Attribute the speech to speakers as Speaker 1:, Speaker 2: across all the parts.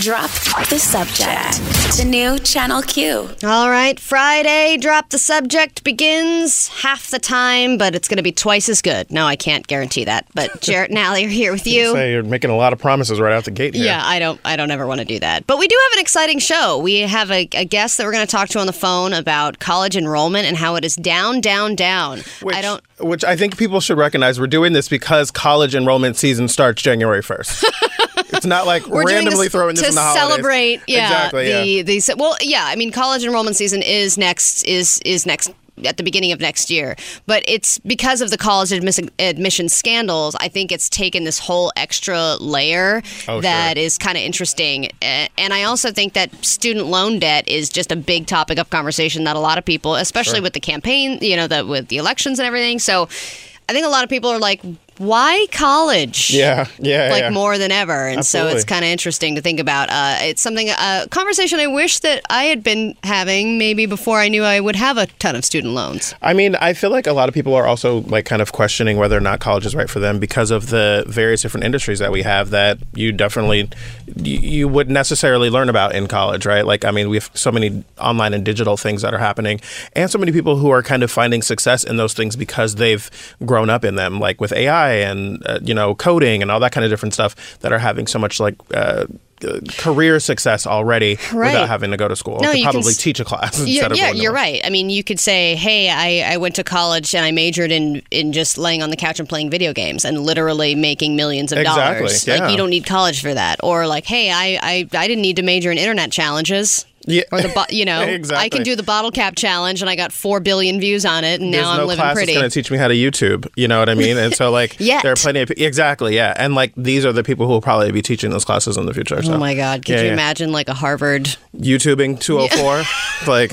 Speaker 1: Drop the subject. The new Channel Q.
Speaker 2: All right, Friday, drop the subject begins half the time, but it's going to be twice as good. No, I can't guarantee that. But Jarrett and Allie are here with you.
Speaker 3: Say you're making a lot of promises right out the gate here.
Speaker 2: Yeah, I don't. I don't ever want to do that. But we do have an exciting show. We have a, a guest that we're going to talk to on the phone about college enrollment and how it is down, down, down.
Speaker 3: Which,
Speaker 2: I don't.
Speaker 3: Which I think people should recognize. We're doing this because college enrollment season starts January 1st. it's not like
Speaker 2: We're
Speaker 3: randomly
Speaker 2: this
Speaker 3: throwing this
Speaker 2: to
Speaker 3: in the holidays.
Speaker 2: To celebrate. Yeah,
Speaker 3: exactly.
Speaker 2: the
Speaker 3: yeah.
Speaker 2: the well, yeah. I mean, college enrollment season is next. Is is next at the beginning of next year. But it's because of the college admis- admission scandals. I think it's taken this whole extra layer
Speaker 3: Oh,
Speaker 2: that
Speaker 3: sure.
Speaker 2: is kind of interesting. And I also think that student loan debt is just a big topic of conversation that a lot of people, especially
Speaker 3: Sure.
Speaker 2: with the campaign, you know, the, with the elections and everything. So I think a lot of people are like, why college?
Speaker 3: Yeah, yeah,
Speaker 2: like
Speaker 3: yeah.
Speaker 2: more than ever. And so it's kind of interesting to think about. Uh, it's something, a conversation I wish that I had been having maybe before I knew I would have a ton of student loans.
Speaker 3: I mean, I feel like a lot of people are also like kind of questioning whether or not college is right for them because of the various different industries that we have that you definitely you, you wouldn't necessarily learn about in college, right? Like, I mean, we have so many online and digital things that are happening, and so many people who are kind of finding success in those things because they've grown up in them, like with AI and uh, you know coding and all that kind of different stuff that are having so much like. Uh, career success already
Speaker 2: Right.
Speaker 3: without having to go to school.
Speaker 2: No, you can
Speaker 3: probably
Speaker 2: s-
Speaker 3: teach a class instead
Speaker 2: Yeah,
Speaker 3: of
Speaker 2: yeah you're right. I mean, you could say, "Hey, I, I went to college and I majored in in just laying on the couch and playing video games and literally making millions of
Speaker 3: Exactly,
Speaker 2: dollars."
Speaker 3: yeah.
Speaker 2: Like you don't need college for that. Or like, "Hey, I I, I didn't need to major in internet challenges."
Speaker 3: Yeah.
Speaker 2: Or the bo- you know,
Speaker 3: exactly.
Speaker 2: I can do the bottle cap challenge and I got four billion views on it, and
Speaker 3: There's
Speaker 2: now I'm
Speaker 3: no
Speaker 2: living
Speaker 3: class
Speaker 2: pretty.
Speaker 3: going to teach me how to YouTube. You know what I mean? And so, like,
Speaker 2: yeah,
Speaker 3: there are plenty of exactly, yeah. And like, these are the people who will probably be teaching those classes in the future. Oh so.
Speaker 2: Oh my God! Could
Speaker 3: Yeah,
Speaker 2: you
Speaker 3: yeah.
Speaker 2: imagine like a Harvard
Speaker 3: YouTubing 204? like,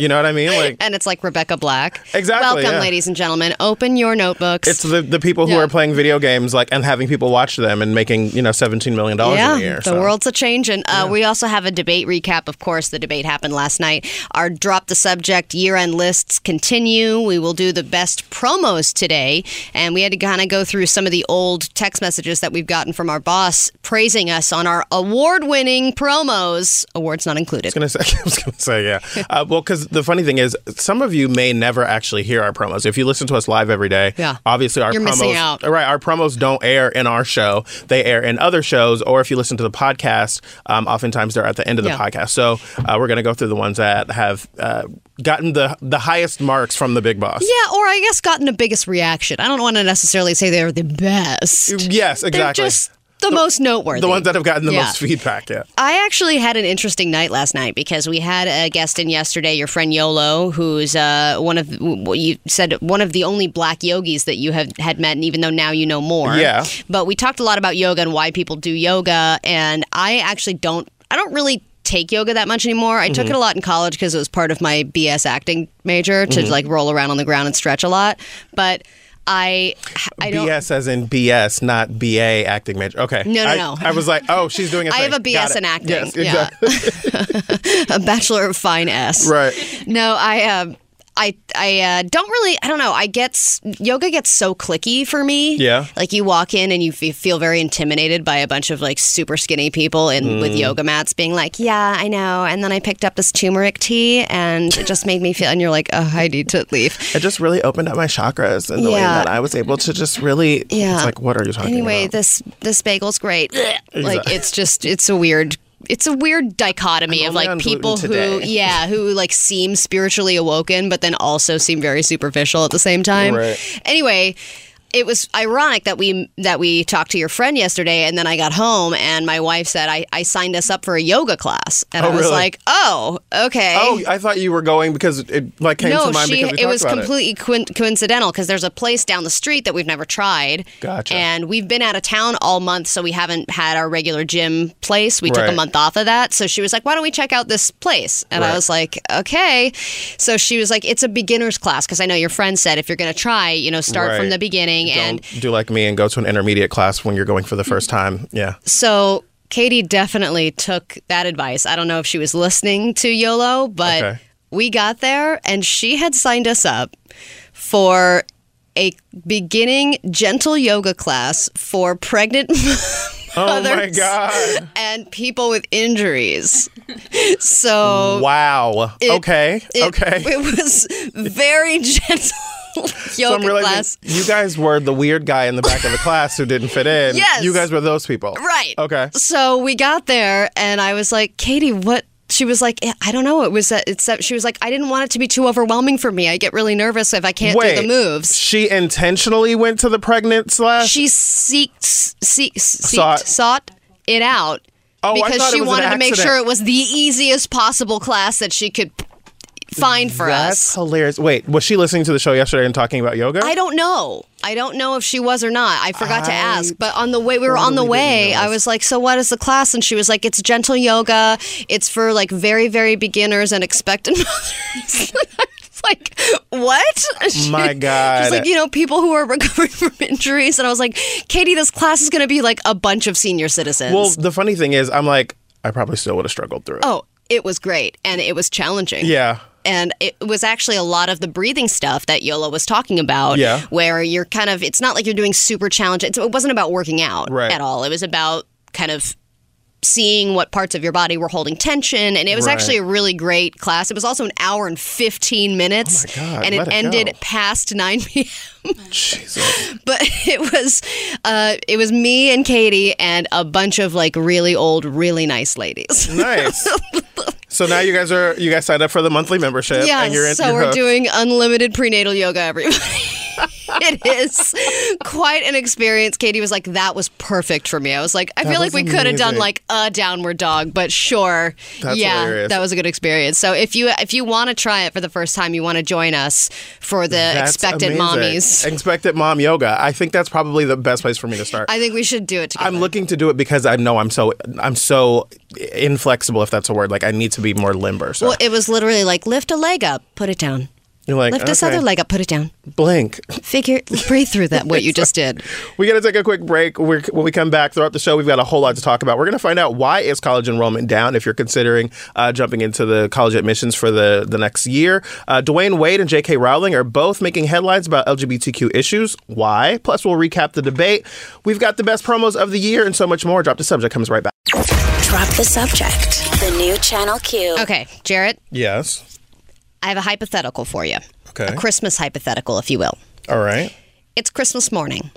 Speaker 3: you know what I mean? Like,
Speaker 2: and it's like Rebecca Black?
Speaker 3: Exactly,
Speaker 2: Welcome,
Speaker 3: yeah.
Speaker 2: ladies and gentlemen. Open your notebooks.
Speaker 3: it's the, the people who
Speaker 2: Yeah.
Speaker 3: are playing video games, like, and having people watch them and making you know seventeen million dollars
Speaker 2: yeah,
Speaker 3: in a year.
Speaker 2: the
Speaker 3: so.
Speaker 2: world's a changing. Uh, We also have a debate recap. Of course, the debate happened last night. Our drop the subject year end lists continue. We will do the best promos today, and we had to kind of go through some of the old text messages that we've gotten from our boss praising us on our award winning promos. Awards not included.
Speaker 3: I was gonna say, I was gonna say, yeah. Uh, well, because the funny thing is, some of you may never actually hear our promos. If you listen to us live every day,
Speaker 2: Yeah.
Speaker 3: obviously our
Speaker 2: You're
Speaker 3: promos, right? Our promos don't air in our show; they air in other shows. Or if you listen to the podcast, um, oftentimes they're at the end of the
Speaker 2: Yeah.
Speaker 3: podcast. So uh, we're gonna go through the ones that have uh, gotten the the highest marks from the big boss.
Speaker 2: Yeah, or I guess gotten the biggest reaction. I don't want to necessarily say they're the best.
Speaker 3: Yes,
Speaker 2: They're
Speaker 3: exactly.
Speaker 2: just the, most noteworthy.
Speaker 3: the ones that have gotten the
Speaker 2: Yeah.
Speaker 3: most feedback. Yeah.
Speaker 2: I actually had an interesting night last night because we had a guest in yesterday, your friend Yolo, who's uh, one of what you said one of the only black yogis that you have had met, and even though now you know more.
Speaker 3: Yeah.
Speaker 2: But we talked a lot about yoga and why people do yoga, and I actually don't. I don't really take yoga that much anymore. I took
Speaker 3: Mm-hmm.
Speaker 2: it a lot in college because it was part of my BS acting major to
Speaker 3: Mm-hmm.
Speaker 2: like roll around on the ground and stretch a lot, but. I, I don't.
Speaker 3: BS as in BS, not BA acting major. Okay.
Speaker 2: No, no,
Speaker 3: I,
Speaker 2: no.
Speaker 3: I was like, oh, she's doing a
Speaker 2: I
Speaker 3: thing.
Speaker 2: have a BS in acting.
Speaker 3: Yes,
Speaker 2: Yeah.
Speaker 3: exactly.
Speaker 2: a bachelor of fine S.
Speaker 3: Right.
Speaker 2: No, I um I I uh, don't really. I don't know. I get yoga gets so clicky for me.
Speaker 3: Yeah.
Speaker 2: Like you walk in and you f- feel very intimidated by a bunch of like super skinny people in with
Speaker 3: Mm.
Speaker 2: yoga mats, being like, "Yeah, I know." And then I picked up this turmeric tea, and it just made me feel. And you're like, "Oh, I need to leave."
Speaker 3: It just really opened up my chakras in the way that I was able to just really.
Speaker 2: Yeah.
Speaker 3: It's like, what are you talking
Speaker 2: Anyway,
Speaker 3: about?
Speaker 2: this this bagel's great. Like it's just it's a weird it's a weird dichotomy
Speaker 3: I'm
Speaker 2: of like people who yeah who like seem spiritually awoken but then also seem very superficial at the same time.
Speaker 3: Right.
Speaker 2: Anyway. It was ironic that we that we talked to your friend yesterday, and then I got home, and my wife said I, I signed us up for a yoga class, and
Speaker 3: Oh,
Speaker 2: I was
Speaker 3: really?
Speaker 2: like, oh, okay.
Speaker 3: Oh, I thought you were going because it like came
Speaker 2: no,
Speaker 3: to mind
Speaker 2: she.
Speaker 3: because we
Speaker 2: It was completely coin- coincidental because there's a place down the street that we've never tried.
Speaker 3: Gotcha.
Speaker 2: And we've been out of town all month, so we haven't had our regular gym place. We took a month off of that. So she was like, "Why don't we check out this place?" And I was like, "Okay." So she was like, "It's a beginner's class because I know your friend said if you're going to try, you know, start from the beginning."
Speaker 3: Don't
Speaker 2: And
Speaker 3: do like me and go to an intermediate class when you're going for the first time. Yeah.
Speaker 2: so Katie definitely took that advice. I don't know if she was listening to YOLO, but
Speaker 3: Okay.
Speaker 2: we got there and she had signed us up for a beginning gentle yoga class for pregnant
Speaker 3: Oh my god!
Speaker 2: and people with injuries. So
Speaker 3: Wow.
Speaker 2: it-
Speaker 3: okay.
Speaker 2: it,
Speaker 3: okay.
Speaker 2: it was very gentle
Speaker 3: So
Speaker 2: yoga
Speaker 3: I'm
Speaker 2: class.
Speaker 3: you guys were the weird guy in the back of the class who didn't fit in.
Speaker 2: Yes.
Speaker 3: You guys were those people.
Speaker 2: Right.
Speaker 3: Okay.
Speaker 2: So we got there, and I was like, Katie, what? She was like, "Eh, I don't know. It was that. It's that. She was like, I didn't want it to be too overwhelming for me. I get really nervous if I can't
Speaker 3: Wait.
Speaker 2: do the moves.
Speaker 3: She intentionally went to the pregnant slash.
Speaker 2: She seeked, seek,
Speaker 3: Sought.
Speaker 2: sought. it out
Speaker 3: Oh,
Speaker 2: because she wanted to make sure it was the easiest possible class that she could find for us.
Speaker 3: That's
Speaker 2: us.
Speaker 3: hilarious. Wait, was she listening to the show yesterday and talking about yoga?
Speaker 2: I don't know. I don't know if she was or not. I forgot to
Speaker 3: I
Speaker 2: ask. But on the way, we were on the
Speaker 3: totally didn't
Speaker 2: way. I was like, "So what is the class?" And she was like, "It's gentle yoga. It's for like very, very beginners and expectant mothers." I was like, "What?" She-
Speaker 3: My God.
Speaker 2: She's like, you know, people who are recovering from injuries, and I was like, "Katie, this class is going to be like a bunch of senior citizens."
Speaker 3: well, the funny thing is, I'm like, I probably still would have struggled through it.
Speaker 2: oh, it was great, and it was challenging.
Speaker 3: Yeah.
Speaker 2: And it was actually a lot of the breathing stuff that Yola was talking about.
Speaker 3: Yeah.
Speaker 2: Where you're kind of, it's not like you're doing super challenge. It's, it wasn't about working out
Speaker 3: Right.
Speaker 2: at all. It was about kind of seeing what parts of your body were holding tension. And it was
Speaker 3: Right.
Speaker 2: actually a really great class. It was also an hour and 15 minutes.
Speaker 3: Oh my God,
Speaker 2: and it,
Speaker 3: it
Speaker 2: ended
Speaker 3: go.
Speaker 2: past 9 p.m.
Speaker 3: Jesus.
Speaker 2: but it was uh, it was me and Katie and a bunch of like really old, really nice ladies.
Speaker 3: Nice. so now you guys are you guys signed up for the monthly membership.
Speaker 2: Yeah,
Speaker 3: and you're in,
Speaker 2: so
Speaker 3: you're
Speaker 2: we're
Speaker 3: hooked.
Speaker 2: doing unlimited prenatal yoga, everybody. it is quite an experience. Katie was like, "That was perfect for me." I was like, "I feel like we could have done like a downward dog, but sure,
Speaker 3: That's
Speaker 2: yeah,
Speaker 3: hilarious.
Speaker 2: that was a good experience." So if you if you want to try it for the first time, you want to join us for the
Speaker 3: That's
Speaker 2: expectant
Speaker 3: amazing.
Speaker 2: mommies.
Speaker 3: Expected mom yoga. I think that's probably the best place for me to start.
Speaker 2: I think we should do it together.
Speaker 3: I'm looking to do it because I know I'm so I'm so inflexible if that's a word. Like I need to be more limber. So
Speaker 2: well, it was literally like lift a leg up, put it down.
Speaker 3: You're like
Speaker 2: Lift this other leg up, put it down.
Speaker 3: blink.
Speaker 2: Figure, breathe through that. What you just did.
Speaker 3: We got to take a quick break. We're, when we come back throughout the show, we've got a whole lot to talk about. We're going to find out why is college enrollment down if you're considering uh, jumping into the college admissions for the, the next year. Uh, Dwyane Wade and J.K. Rowling are both making headlines about LGBTQ issues. Why? Plus, we'll recap the debate. We've got the best promos of the year and so much more. Drop the subject comes right back.
Speaker 1: Drop the subject. The new Channel Q.
Speaker 2: Okay, Jarrett,
Speaker 3: Yes.
Speaker 2: I have a hypothetical for you.
Speaker 3: Okay.
Speaker 2: A Christmas hypothetical, if you will.
Speaker 3: All right.
Speaker 2: It's Christmas morning.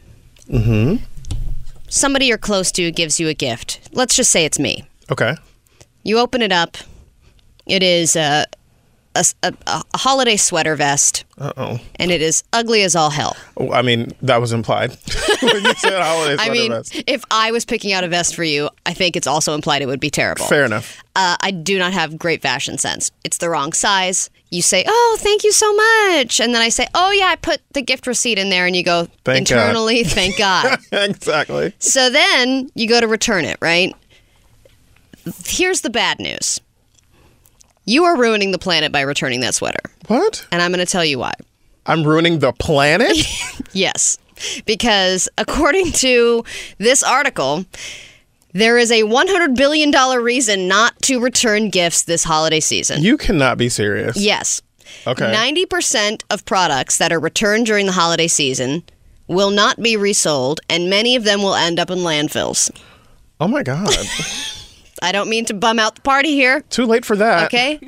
Speaker 2: Mm-hmm. Somebody you're close to gives you a gift. Let's just say it's me.
Speaker 3: Okay.
Speaker 2: You open it up. It is a, a, a, a holiday sweater vest,
Speaker 3: Uh oh.
Speaker 2: and it is ugly as all hell.
Speaker 3: I mean, that was implied when you said holiday
Speaker 2: I mean,
Speaker 3: vest.
Speaker 2: if I was picking out a vest for you, I think it's also implied it would be terrible.
Speaker 3: Fair enough.
Speaker 2: Uh, I do not have great fashion sense. It's the wrong size. You say, "Oh, thank you so much," and then I say, "Oh yeah, I put the gift receipt in there," and you go,
Speaker 3: Thank God.
Speaker 2: internally, "Thank God."
Speaker 3: exactly.
Speaker 2: so then you go to return it, right? Here's the bad news. You are ruining the planet by returning that sweater,
Speaker 3: What?
Speaker 2: and I'm going to tell you why.
Speaker 3: I'm ruining the planet?
Speaker 2: Yes, because according to this article, there is a $100 billion reason not to return gifts this holiday season.
Speaker 3: you cannot be serious.
Speaker 2: Yes.
Speaker 3: Okay.
Speaker 2: 90% of products that are returned during the holiday season will not be resold, and many of them will end up in landfills.
Speaker 3: Oh my God.
Speaker 2: I don't mean to bum out the party here,
Speaker 3: Too late for that.
Speaker 2: okay?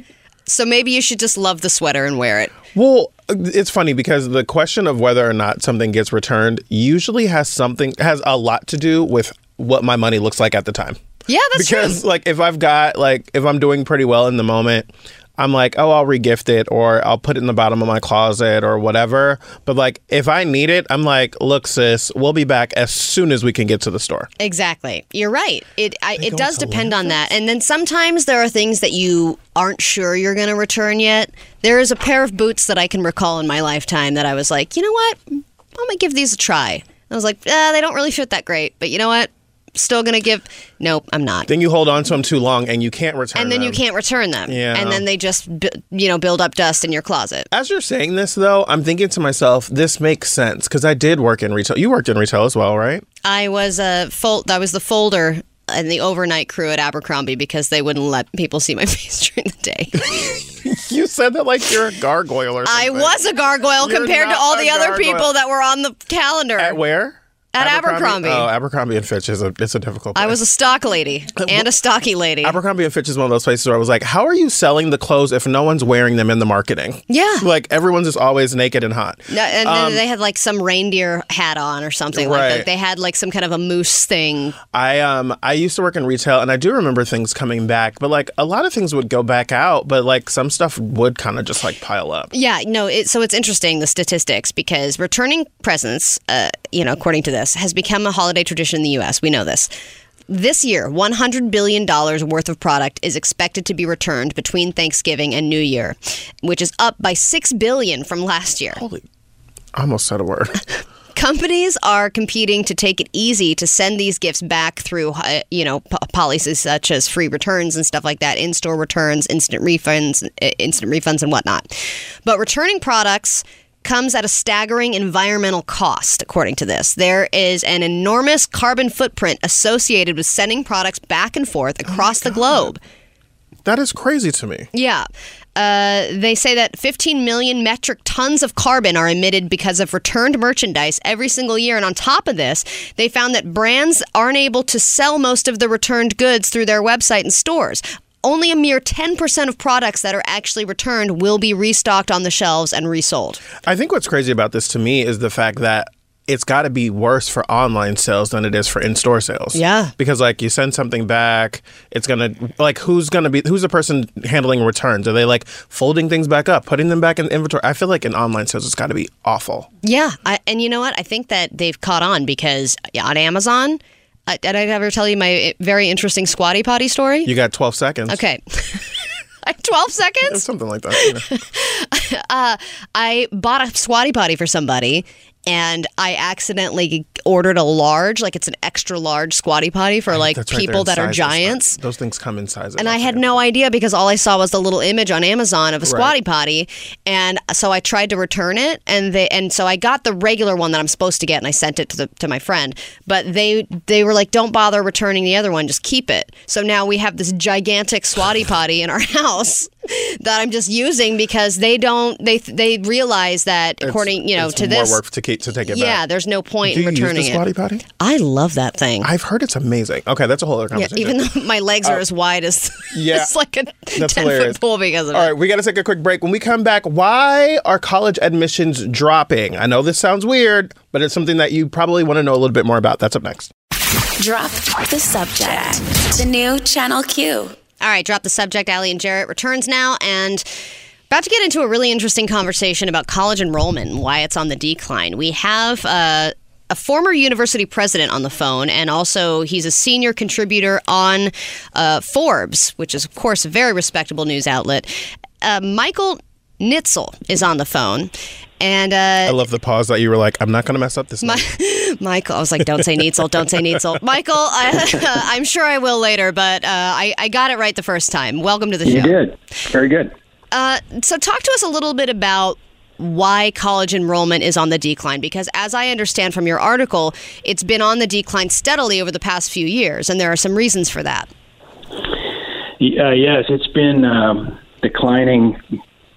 Speaker 2: So maybe you should just love the sweater and wear it.
Speaker 3: Well, it's funny because the question of whether or not something gets returned usually has something has a lot to do with what my money looks like at the time.
Speaker 2: Yeah, that's
Speaker 3: because
Speaker 2: true.
Speaker 3: like if I've got like if I'm doing pretty well in the moment, I'm like, oh, I'll regift it or I'll put it in the bottom of my closet or whatever. But like if I need it, I'm like, look, sis, we'll be back as soon as we can get to the store.
Speaker 2: Exactly. You're right. It I, it does
Speaker 3: to
Speaker 2: depend on that. And then sometimes there are things that you aren't sure you're going to return yet. There is a pair of boots that I can recall in my lifetime that I was like, you know what? I'm going to give these a try. I was like, eh, they don't really fit that great, but you know what? Still going to give. Nope, I'm not.
Speaker 3: Then you hold on to them too long and you can't return them.
Speaker 2: and then you can't return them.
Speaker 3: Yeah.
Speaker 2: And then they just, you know, build up dust in your closet.
Speaker 3: As you're saying this, though, I'm thinking to myself, this makes sense because I did work in retail. You worked in retail as well, right?
Speaker 2: I was a fold. I was the folder and the overnight crew at Abercrombie because they wouldn't let people see my face during the day.
Speaker 3: You said that like you're a gargoyle or something.
Speaker 2: I was a gargoyle
Speaker 3: You're
Speaker 2: compared to all the other
Speaker 3: gargoyle.
Speaker 2: people that were on the calendar.
Speaker 3: At where?
Speaker 2: At Abercrombie.
Speaker 3: Oh, Abercrombie and Fitch is a it's a difficult. Place.
Speaker 2: I was a stock lady and a stocky lady.
Speaker 3: Abercrombie and Fitch is one of those places where I was like, how are you selling the clothes if no one's wearing them in the marketing?
Speaker 2: Yeah.
Speaker 3: Like everyone's just always naked and hot.
Speaker 2: No, and then they had like some reindeer hat on or something. Like
Speaker 3: Right.
Speaker 2: that. they had like some kind of a moose thing.
Speaker 3: I um I used to work in retail and I do remember things coming back, but like a lot of things would go back out, but like some stuff would kind of just like pile up.
Speaker 2: Yeah, no. It, so it's interesting the statistics because returning presents, uh, you know, according to this, has become a holiday tradition in the U.S. We know this. This year, $100 billion worth of product is expected to be returned between Thanksgiving and New Year, which is up by 6 billion from last year.
Speaker 3: Holy, I almost said a word.
Speaker 2: Companies are competing to take it easy to send these gifts back through, uh, you know, policies such as free returns and stuff like that, in-store returns, instant refunds, instant refunds, and whatnot. But returning products comes at a staggering environmental cost, according to this. There is an enormous carbon footprint associated with sending products back and forth across the globe.
Speaker 3: that is crazy to me.
Speaker 2: Yeah. Uh, they say that 15 million metric tons of carbon are emitted because of returned merchandise every single year. And on top of this, they found that brands aren't able to sell most of the returned goods through their website and stores. Only a mere 10% of products that are actually returned will be restocked on the shelves and resold.
Speaker 3: I think what's crazy about this to me is the fact that it's got to be worse for online sales than it is for in-store sales.
Speaker 2: Yeah.
Speaker 3: Because like you send something back, it's going to like who's going to be who's the person handling returns? Are they like folding things back up, putting them back in the inventory? I feel like in online sales it's got to be awful.
Speaker 2: Yeah. I, and you know what? I think that they've caught on because on Amazon, I, did I ever tell you my very interesting squatty potty story?
Speaker 3: You got 12 seconds.
Speaker 2: Okay. I 12 seconds?
Speaker 3: Something like that. you know.
Speaker 2: Uh, I bought a squatty potty for somebody and I accidentally ordered a large, like it's an extra large squatty potty for like
Speaker 3: right,
Speaker 2: people that are giants.
Speaker 3: Those things come in sizes.
Speaker 2: And I had no idea because all I saw was the little image on Amazon of a squatty potty, and so I tried to return it, and they and so I got the regular one that I'm supposed to get, and I sent it to the to my friend. But they they were like, "Don't bother returning the other one, just keep it." So now we have this gigantic squatty potty in our house that I'm just using because they don't they they realize that
Speaker 3: It's-
Speaker 2: according you know
Speaker 3: it's
Speaker 2: to
Speaker 3: more
Speaker 2: this
Speaker 3: work to keep to take it
Speaker 2: yeah,
Speaker 3: back.
Speaker 2: there's no point
Speaker 3: Do
Speaker 2: in
Speaker 3: you use
Speaker 2: returning
Speaker 3: the squatty
Speaker 2: it.
Speaker 3: potty?
Speaker 2: I love that thing.
Speaker 3: I've heard it's amazing. Okay, that's a whole other
Speaker 2: Yeah,
Speaker 3: conversation.
Speaker 2: even though my legs are uh, as wide as
Speaker 3: Yeah.
Speaker 2: it's like a
Speaker 3: That's
Speaker 2: ten
Speaker 3: hilarious.
Speaker 2: foot pool because of
Speaker 3: All
Speaker 2: it.
Speaker 3: right, we got to take a quick break. When we come back, why are college admissions dropping? I know this sounds weird, but it's something that you probably want to know a little bit more about. That's up next.
Speaker 1: Drop the subject. The new Channel Q.
Speaker 2: All right, drop the subject. Ali and Jarrett returns now and. About to get into a really interesting conversation about college enrollment and why it's on the decline. We have uh, a former university president on the phone, and also he's a senior contributor on uh, Forbes, which is, of course, a very respectable news outlet. Uh, Michael Nietzel is on the phone. And uh,
Speaker 3: I love the pause that you were like, I'm not going to mess up this.
Speaker 2: My. Michael, I was like, don't say Neitzel, don't say Neitzel. Michael, I, I'm sure I will later, but uh, I, I got it right the first time. Welcome to the show.
Speaker 4: You
Speaker 2: show.
Speaker 4: did. Very good.
Speaker 2: Uh, so, talk to us a little bit about why college enrollment is on the decline, because as I understand from your article, it's been on the decline steadily over the past few years, and there are some reasons for that.
Speaker 4: Uh, yes, it's been um, declining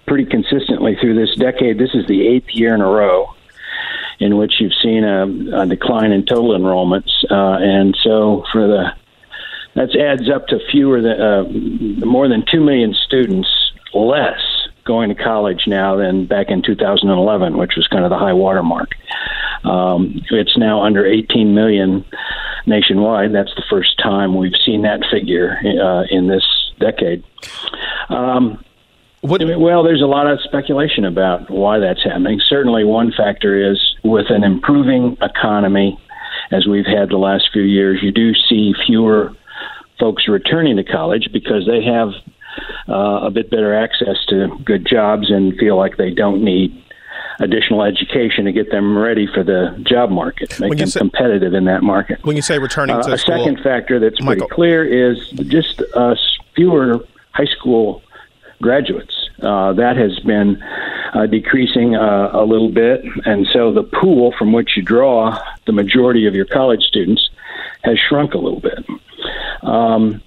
Speaker 4: pretty consistently through this decade. This is the eighth year in a row in which you've seen a, a decline in total enrollments, uh, and so for the that adds up to fewer than uh, more than two million students less going to college now than back in 2011, which was kind of the high water mark. Um, it's now under 18 million nationwide. That's the first time we've seen that figure uh, in this decade. Um,
Speaker 3: What,
Speaker 4: well, there's a lot of speculation about why that's happening. Certainly, one factor is with an improving economy, as we've had the last few years, you do see fewer folks returning to college because they have uh, a bit better access to good jobs and feel like they don't need additional education to get them ready for the job market, make them
Speaker 3: say-
Speaker 4: competitive in that market.
Speaker 3: when you say returning
Speaker 4: Uh,
Speaker 3: to
Speaker 4: a
Speaker 3: school,
Speaker 4: second factor that's pretty clear is just uh, fewer high school graduates. Uh, that has been uh, decreasing uh, a little bit, and so the pool from which you draw the majority of your college students has shrunk a little bit. Um,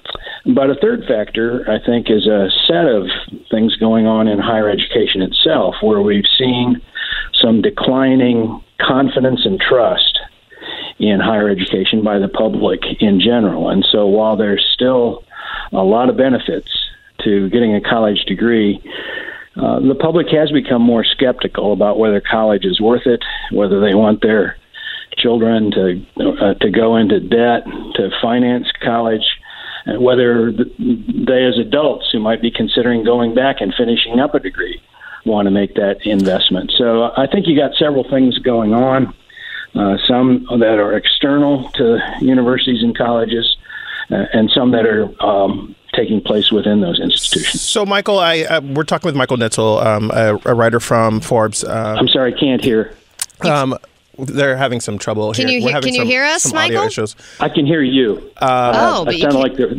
Speaker 4: but a third factor, I think, is a set of things going on in higher education itself, where we've seen some declining confidence and trust in higher education by the public in general. And so while there's still a lot of benefits to getting a college degree, uh, the public has become more skeptical about whether college is worth it, whether they want their children to uh, to go into debt to finance college, and whether they, as adults who might be considering going back and finishing up a degree, want to make that investment. So I think you got several things going on. Uh, some that are external to universities and colleges, uh, and some that are um, taking place within those institutions.
Speaker 3: So, Michael, I uh, we're talking with Michael Nietzel, um, a, a, writer from Forbes.
Speaker 4: Uh, I'm sorry, I can't hear. Um,
Speaker 3: they're having some trouble.
Speaker 2: Can
Speaker 3: here.
Speaker 2: you can you
Speaker 3: some,
Speaker 2: hear us, Michael?
Speaker 4: I can hear you.
Speaker 2: Uh, oh, but
Speaker 4: it sounded like there,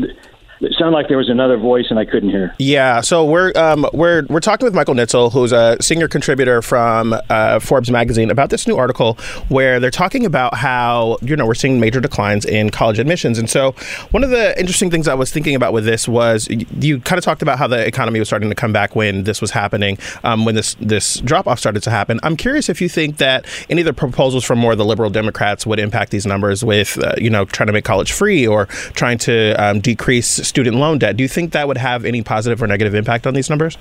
Speaker 4: it sounded like there was another voice and I couldn't hear.
Speaker 3: Yeah, so we're um, we're we're talking with Michael Nietzel, who's a senior contributor from uh, Forbes magazine, about this new article where they're talking about how you know we're seeing major declines in college admissions. And so one of the interesting things I was thinking about with this was you kind of talked about how the economy was starting to come back when this was happening, um, when this this drop off started to happen. I'm curious if you think that any of the proposals from more of the liberal Democrats would impact these numbers with uh, you know trying to make college free or trying to um, decrease student loan debt. Do you think that would have any positive or negative impact on these numbers?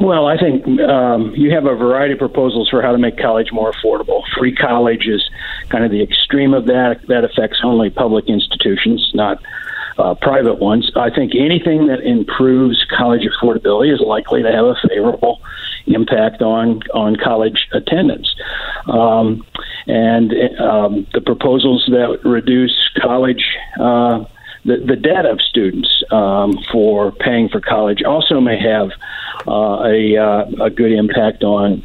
Speaker 4: Well, I think um, you have a variety of proposals for how to make college more affordable. Free college is kind of the extreme of that. That affects only public institutions, not uh, private ones. I think anything that improves college affordability is likely to have a favorable impact on on college attendance. Um, and um, the proposals that reduce college uh, the, the debt of students um, for paying for college also may have uh, a, uh, a good impact on,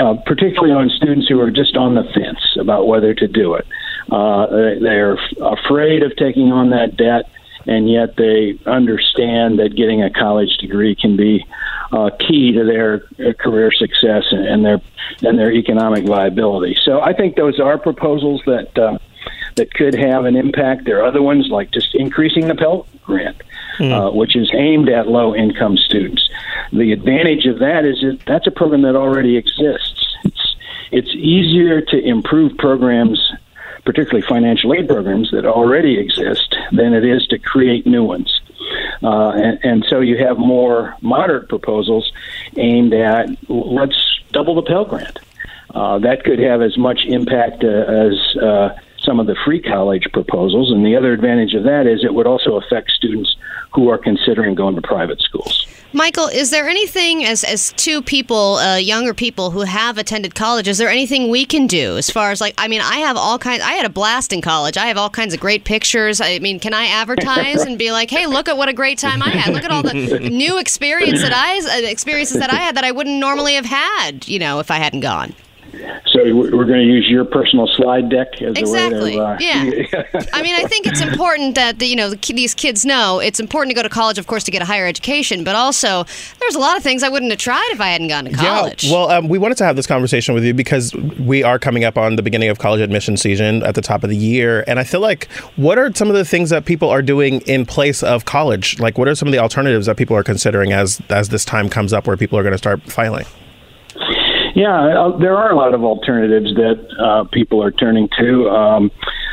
Speaker 4: uh, particularly on students who are just on the fence about whether to do it. Uh, they're afraid of taking on that debt, and yet they understand that getting a college degree can be uh, key to their career success and, and their and their economic viability. So I think those are proposals that uh, that could have an impact. There are other ones like just increasing the Pell Grant, mm. uh, which is aimed at low income students. The advantage of that is that that's a program that already exists. It's, it's easier to improve programs, particularly financial aid programs that already exist, than it is to create new ones. Uh, and, and, so you have more moderate proposals aimed at let's double the Pell Grant. Uh, that could have as much impact uh, as uh, some of the free college proposals. And the other advantage of that is it would also affect students who are considering going to private schools.
Speaker 2: Michael, is there anything as as two people, uh, younger people who have attended college, is there anything we can do as far as like I mean, I have all kinds I had a blast in college. I have all kinds of great pictures. I mean, can I advertise and be like, "Hey, look at what a great time I had. Look at all the new experience that I uh, experiences that I had that I wouldn't normally have had, you know, if I hadn't gone."
Speaker 4: So we're going to use your personal slide deck as
Speaker 2: exactly.
Speaker 4: a way to. Uh,
Speaker 2: yeah. I mean, I think it's important that the, you know these kids know it's important to go to college, of course, to get a higher education, but also there's a lot of things I wouldn't have tried if I hadn't gone to college.
Speaker 3: Yeah. Well, um, we wanted to have this conversation with you because we are coming up on the beginning of college admission season at the top of the year, and I feel like what are some of the things that people are doing in place of college? Like, what are some of the alternatives that people are considering as as this time comes up where people are going to start filing?
Speaker 4: Yeah, uh, there are a lot of alternatives that uh, people are turning to. Um,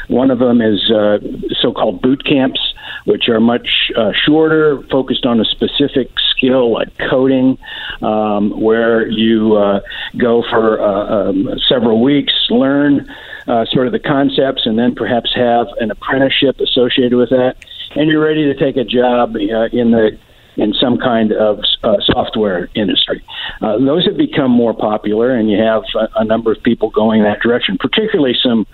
Speaker 4: one of them is uh, so-called boot camps, which are much uh, shorter, focused on a specific skill like coding, um, where you uh, go for uh, um, several weeks, learn uh, sort of the concepts, and then perhaps have an apprenticeship associated with that, and you're ready to take a job uh, in the in some kind of uh, software industry. Uh, those have become more popular, and you have a, a, number of people going that direction, particularly some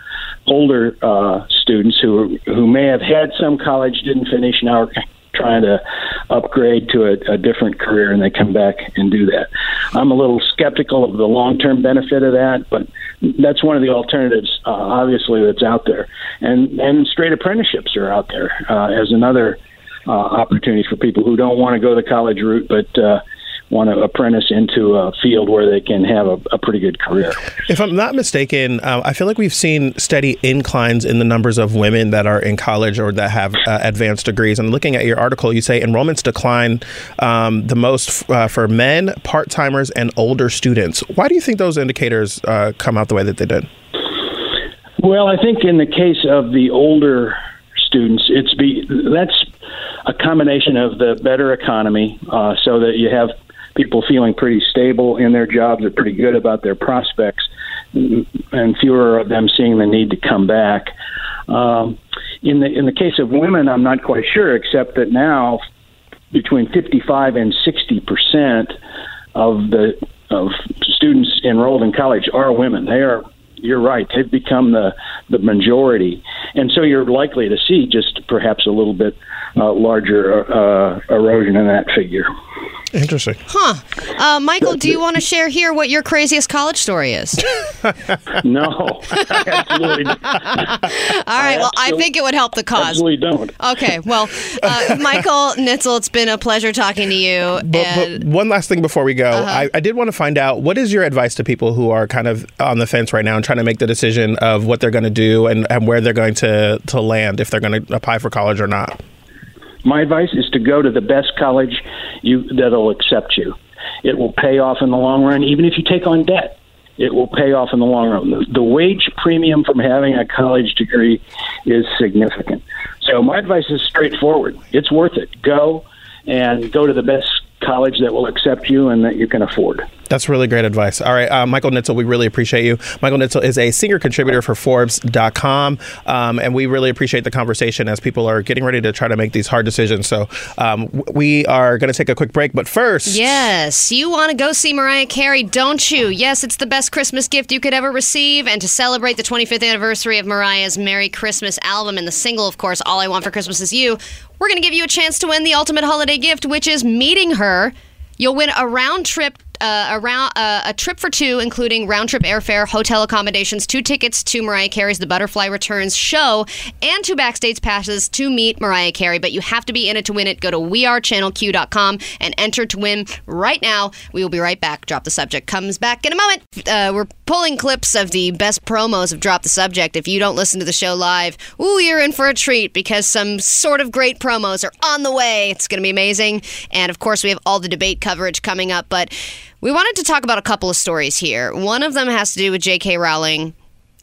Speaker 4: older uh, students who who may have had some college, didn't finish, now are trying to upgrade to a, a different career, and they come back and do that. I'm a little skeptical of the long term benefit of that, but that's one of the alternatives, uh, obviously, that's out there. And and straight apprenticeships are out there uh, as another uh, opportunities for people who don't want to go the college route, but uh, want to apprentice into a field where they can have a, a pretty good career.
Speaker 3: If I'm not mistaken, uh, I feel like we've seen steady inclines in the numbers of women that are in college or that have uh, advanced degrees. And looking at your article, you say enrollments decline um, the most f- uh, for men, part timers, and older students. Why do you think those indicators uh, come out the way that they did?
Speaker 4: Well, I think in the case of the older students, it's be that's a combination of the better economy, uh, so that you have people feeling pretty stable in their jobs, are pretty good about their prospects, and fewer of them seeing the need to come back. Um, in the in the case of women, I'm not quite sure, except that now between 55 and 60 percent of the of students enrolled in college are women. They are you're right. They've become the the majority, and so you're likely to see just perhaps a little bit uh, larger uh, erosion in that figure.
Speaker 3: Interesting.
Speaker 2: Huh. Uh, Michael, do you want to share here what your craziest college story is?
Speaker 4: no, absolutely.
Speaker 2: All right. Well, I think it would help the cause.
Speaker 4: Absolutely don't.
Speaker 2: Okay. Well, uh, Michael Nietzel, it's been a pleasure talking to you.
Speaker 3: But, but one last thing before we go, uh-huh. I, I, did want to find out what is your advice to people who are kind of on the fence right now and trying to make the decision of what they're going to do and, and where they're going to, to land if they're going to apply for college or not?
Speaker 4: My advice is to go to the best college you, that'll accept you. It will pay off in the long run, even if you take on debt. It will pay off in the long run. The, the wage premium from having a college degree is significant. So my advice is straightforward. It's worth it. Go and go to the best college that will accept you and that you can afford.
Speaker 3: That's really great advice. All right, uh, Michael Nietzel, we really appreciate you. Michael Nietzel is a senior contributor for Forbes.com, um, and we really appreciate the conversation as people are getting ready to try to make these hard decisions. So um, we are going to take a quick break, but first.
Speaker 2: Yes, you want to go see Mariah Carey, don't you? Yes, it's the best Christmas gift you could ever receive, and to celebrate the 25th anniversary of Mariah's Merry Christmas album and the single, of course, All I Want for Christmas Is You, we're going to give you a chance to win the ultimate holiday gift, which is meeting her. You'll win a round trip uh, around uh, a trip for two, including round trip airfare, hotel accommodations, two tickets to Mariah Carey's The Butterfly Returns show, and two backstage passes to meet Mariah Carey. But you have to be in it to win it. Go to wearechannelq.com and enter to win right now. We will be right back. Drop the subject comes back in a moment. Uh, we're pulling clips of the best promos of Drop the Subject. If you don't listen to the show live, ooh, you're in for a treat because some sort of great promos are on the way. It's going to be amazing. And of course, we have all the debate coverage coming up. But we wanted to talk about a couple of stories here. One of them has to do with J.K. Rowling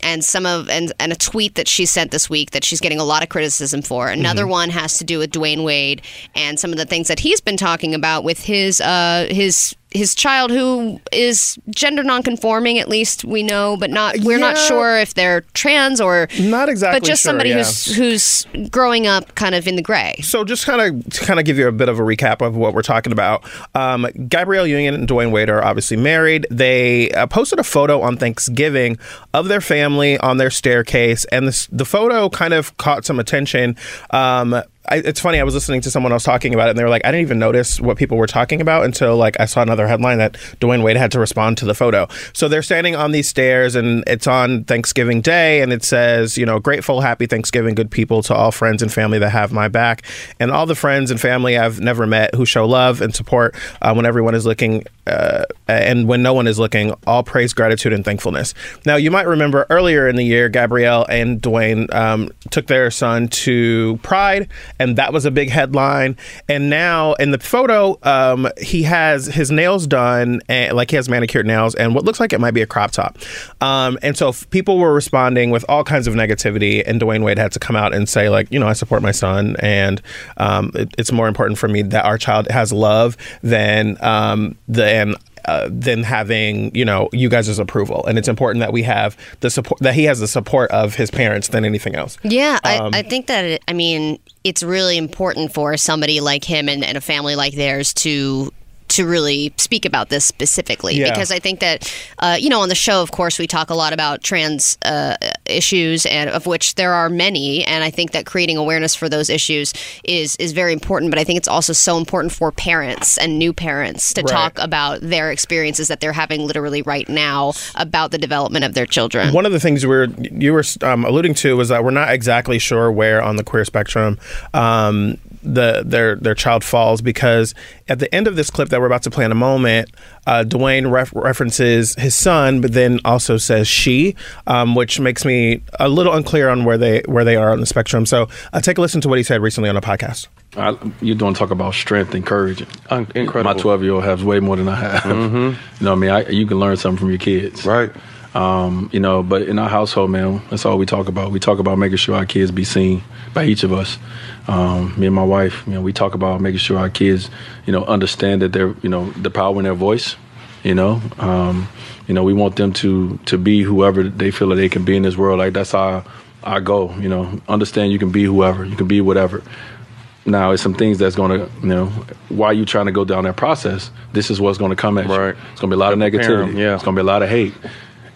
Speaker 2: and some of and, and a tweet that she sent this week that she's getting a lot of criticism for. Another mm-hmm. one has to do with Dwyane Wade and some of the things that he's been talking about with his uh, his his child who is gender nonconforming at least we know but not we're yeah. not sure if they're trans or
Speaker 3: not exactly
Speaker 2: but just
Speaker 3: sure,
Speaker 2: somebody
Speaker 3: yeah.
Speaker 2: who's who's growing up kind of in the gray
Speaker 3: so just kind of to kind of give you a bit of a recap of what we're talking about um, gabrielle union and dwyane wade are obviously married they uh, posted a photo on thanksgiving of their family on their staircase and this, the photo kind of caught some attention um, I, it's funny. I was listening to someone else talking about it, and they were like, "I didn't even notice what people were talking about until like I saw another headline that Dwyane Wade had to respond to the photo." So they're standing on these stairs, and it's on Thanksgiving Day, and it says, "You know, grateful, happy Thanksgiving, good people to all friends and family that have my back, and all the friends and family I've never met who show love and support uh, when everyone is looking uh, and when no one is looking. All praise, gratitude, and thankfulness." Now, you might remember earlier in the year, Gabrielle and Dwyane um, took their son to Pride and that was a big headline. And now in the photo, um, he has his nails done, and, like he has manicured nails, and what looks like it might be a crop top. Um, and so people were responding with all kinds of negativity, and Dwyane Wade had to come out and say, like, you know, I support my son, and um, it, it's more important for me that our child has love than um, than uh, than having you know you guys' approval. And it's important that we have the support that he has the support of his parents than anything else.
Speaker 2: Yeah um, I, I, think that it, i mean it's really important for somebody like him and, and a family like theirs to to really speak about this specifically yeah. because I think that uh, you know on the show, of course, we talk a lot about trans uh, issues, and of which there are many, and I think that creating awareness for those issues is is very important. But I think it's also so important for parents and new parents to right. talk about their experiences that they're having literally right now about the development of their children.
Speaker 3: One of the things we were you were um, alluding to was that we're not exactly sure where on the queer spectrum um, the their their child falls because at the end of this clip that we're about to play in a moment, uh, Dwyane ref- references his son, but then also says she, um, which makes me a little unclear on where they where they are on the spectrum. So uh, take a listen to what he said recently on a podcast.
Speaker 5: I, you don't talk about strength and courage.
Speaker 6: Incredible.
Speaker 5: My 12 year old has way more than I have. Mm-hmm. You know what I mean? I, you can learn something from your kids.
Speaker 6: Right.
Speaker 5: Um, you know, but in our household, man, that's all we talk about. We talk about making sure our kids be seen by each of us. Um, me and my wife, you know, we talk about making sure our kids, you know, understand that they're, you know, the power in their voice. You know, um, you know, we want them to to be whoever they feel that they can be in this world. Like that's our our goal. You know, understand you can be whoever, you can be whatever. Now, it's some things that's going to, you know, while you trying to go down that process, this is what's going to come at you. It's going to be a lot of negativity.
Speaker 6: yeah.
Speaker 5: It's going to be a lot of hate.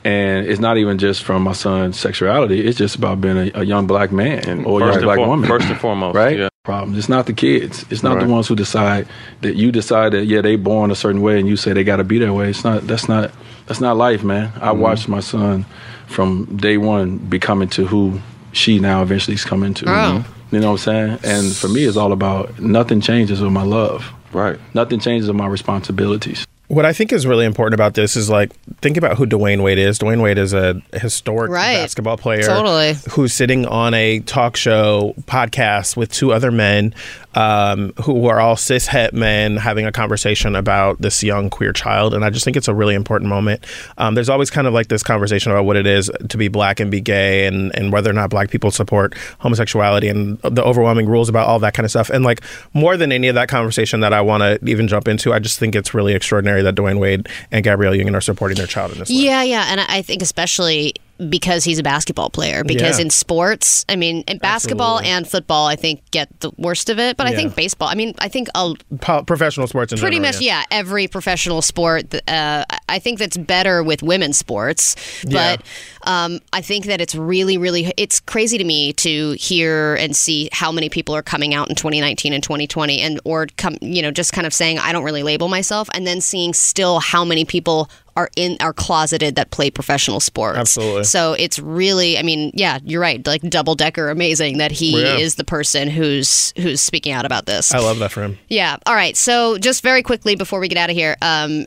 Speaker 5: And it's not even just from my son's sexuality. It's just about being a, a young black man
Speaker 6: And
Speaker 5: or a young
Speaker 6: and
Speaker 5: black
Speaker 6: for-
Speaker 5: woman.
Speaker 6: first and foremost,
Speaker 5: right?
Speaker 6: yeah.
Speaker 5: Problems. It's not the kids. It's not
Speaker 6: Right.
Speaker 5: the ones who decide that you decide that yeah they born a certain way and you say they got to be that way. It's not. That's not. That's not life, man. I
Speaker 6: Mm-hmm.
Speaker 5: watched my son from day one becoming to who she now eventually is coming to.
Speaker 2: Oh.
Speaker 5: You know what I'm saying? And for me, it's all about nothing changes with my love.
Speaker 6: Right.
Speaker 5: Nothing changes with my responsibilities.
Speaker 3: What I think is really important about this is like think about who Dwyane Wade is. Dwyane Wade is a historic
Speaker 2: Right.
Speaker 3: basketball player,
Speaker 2: Totally.
Speaker 3: who's sitting on a talk show podcast with two other men um, who are all cis het men having a conversation about this young queer child. And I just think it's a really important moment. Um, there's always kind of like this conversation about what it is to be black and be gay, and and whether or not black people support homosexuality, and the overwhelming rules about all that kind of stuff. And like more than any of that conversation that I want to even jump into, I just think it's really extraordinary that Dwyane Wade and Gabrielle Union are supporting their child in this way.
Speaker 2: Yeah, yeah, and I I think especially because he's a basketball player. Because
Speaker 3: Yeah.
Speaker 2: in sports, I mean, in basketball
Speaker 3: Absolutely.
Speaker 2: and football, I think get the worst of it. But I think baseball. I mean, I think a
Speaker 3: Po- professional sports in
Speaker 2: pretty
Speaker 3: general,
Speaker 2: much yeah. every professional sport uh, i think that's better with women's sports but um, i think that it's really really it's crazy to me to hear and see how many people are coming out in 2019 and 2020 and or come you know just kind of saying i don't really label myself and then seeing still how many people are in are closeted that play professional sports
Speaker 3: Absolutely.
Speaker 2: so it's really i mean yeah you're right like double decker amazing that he
Speaker 3: Yeah.
Speaker 2: is the person who's who's speaking out about this
Speaker 3: I love that for him.
Speaker 2: yeah. All right. So just very quickly before we get out of here, um,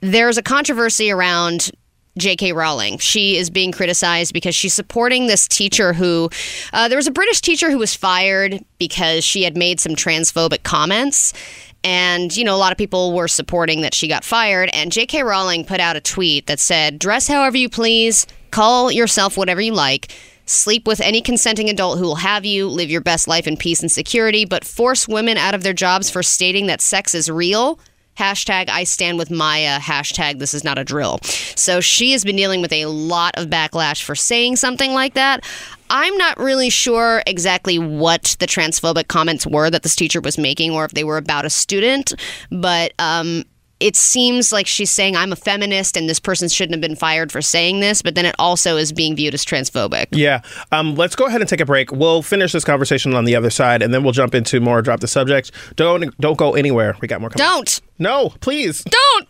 Speaker 2: there's a controversy around J.K. Rowling. She is being criticized because she's supporting this teacher who, uh, there was a British teacher who was fired because she had made some transphobic comments. And, you know, a lot of people were supporting that she got fired. And J.K. Rowling put out a tweet that said, dress however you please, call yourself whatever you like. Sleep with any consenting adult who will have you, live your best life in peace and security, but force women out of their jobs for stating that sex is real. Hashtag I stand with Maya. Hashtag this is not a drill. So she has been dealing with a lot of backlash for saying something like that. I'm not really sure exactly what the transphobic comments were that this teacher was making or if they were about a student, but um, it seems like she's saying I'm a feminist and this person shouldn't have been fired for saying this, but then it also is being viewed as transphobic.
Speaker 3: Yeah. Um, let's go ahead and take a break. We'll finish this conversation on the other side, and then we'll jump into more drop the subject. Don't don't go anywhere. We got more. Coming.
Speaker 2: Don't!
Speaker 3: No, please.
Speaker 2: Don't!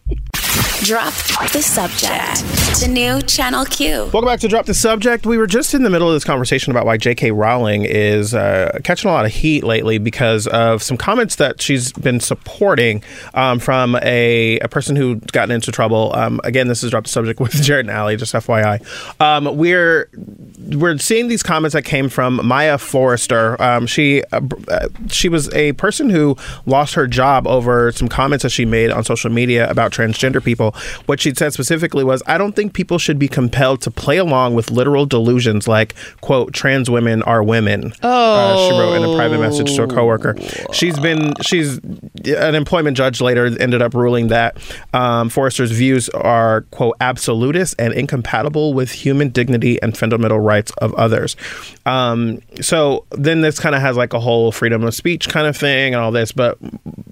Speaker 1: Drop the subject. The new Channel Q.
Speaker 3: Welcome back to Drop the Subject. We were just in the middle of this conversation about why J.K. Rowling is uh, catching a lot of heat lately because of some comments that she's been supporting um, from a, a person who's gotten into trouble. Um, again, this is Drop the Subject with Jared and Alley, just FYI. Um, we're we're seeing these comments that came from Maya Forstater. Um, she uh, uh, she was a person who lost her job over some comments that she made on social media about transgender people. What she said specifically was, "I don't think people should be compelled to play along with literal delusions like quote trans women are women." Oh, she wrote in a private message to a coworker. She's been she's an employment judge later ended up ruling that um, Forstater's views are quote absolutist and incompatible with human dignity and fundamental rights of others. Um, so then this kind of has like a whole freedom of speech kind of thing and all this, but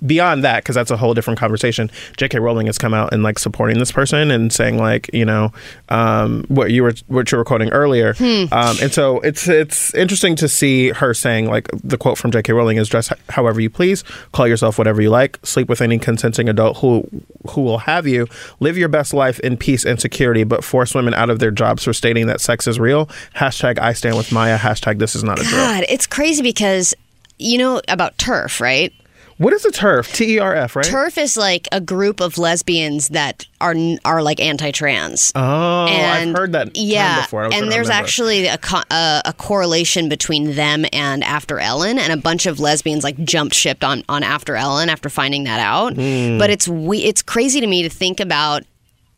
Speaker 3: beyond that, because that's a whole different conversation. J.K. Rowling has come out and like supporting this person and saying like you know um, what you were what you were quoting earlier, um, and so it's it's interesting to see her saying like the quote from J.K. Rowling is dress however you please, call yourself whatever you like, sleep with any consenting adult who who will have you, live your best life in peace and security, but force women out of their jobs for stating that sex is real. Hashtag I stand with Maya. Hashtag this is not a drill.
Speaker 2: God, it's crazy because you know about TERF right?
Speaker 3: What is a TERF? T E R F, right?
Speaker 2: TERF is like a group of lesbians that are are like anti-trans.
Speaker 3: Oh,
Speaker 2: and
Speaker 3: I've heard that
Speaker 2: yeah,
Speaker 3: before.
Speaker 2: And there's
Speaker 3: remember.
Speaker 2: actually a, co- a a correlation between them and AfterEllen, and a bunch of lesbians like jumped ship on on AfterEllen after finding that out.
Speaker 3: Hmm.
Speaker 2: But it's we it's crazy to me to think about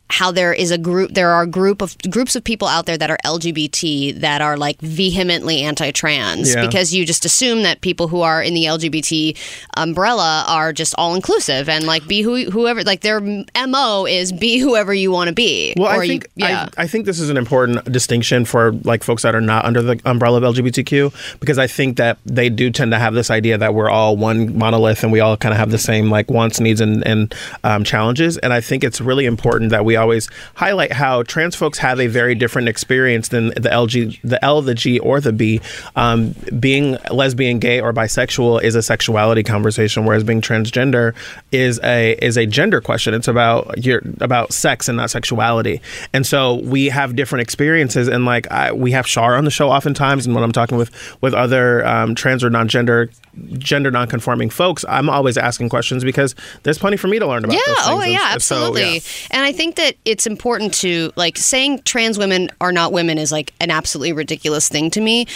Speaker 2: how there is a group there are group of groups of people out there that are LGBT that are like vehemently anti-trans
Speaker 3: Yeah.
Speaker 2: because you just assume that people who are in the LGBT umbrella are just all inclusive and like be who whoever like their MO is be whoever you want to be.
Speaker 3: Well,
Speaker 2: Or
Speaker 3: I
Speaker 2: you-
Speaker 3: think
Speaker 2: yeah.
Speaker 3: I, I think this is an important distinction for like folks that are not under the umbrella of LGBTQ because I think that they do tend to have this idea that we're all one monolith and we all kind of have the same like wants, needs, and, and um, challenges. And I think it's really important that we always highlight how trans folks have a very different experience than the LG, the L, the G, or the B. Um, being lesbian, gay, or bisexual is a sexuality conversation, whereas being transgender is a is a gender question. It's about your about sex and not sexuality. And so we have different experiences. And like I, we have Shar on the show oftentimes, and when I'm talking with with other um, trans or non-gender gender non-conforming folks, I'm always asking questions because there's plenty for me to learn about.
Speaker 2: Yeah, oh yeah,
Speaker 3: And so,
Speaker 2: absolutely.
Speaker 3: yeah.
Speaker 2: And I think that it's important to like saying trans women are not women is like an absolutely ridiculous thing to me.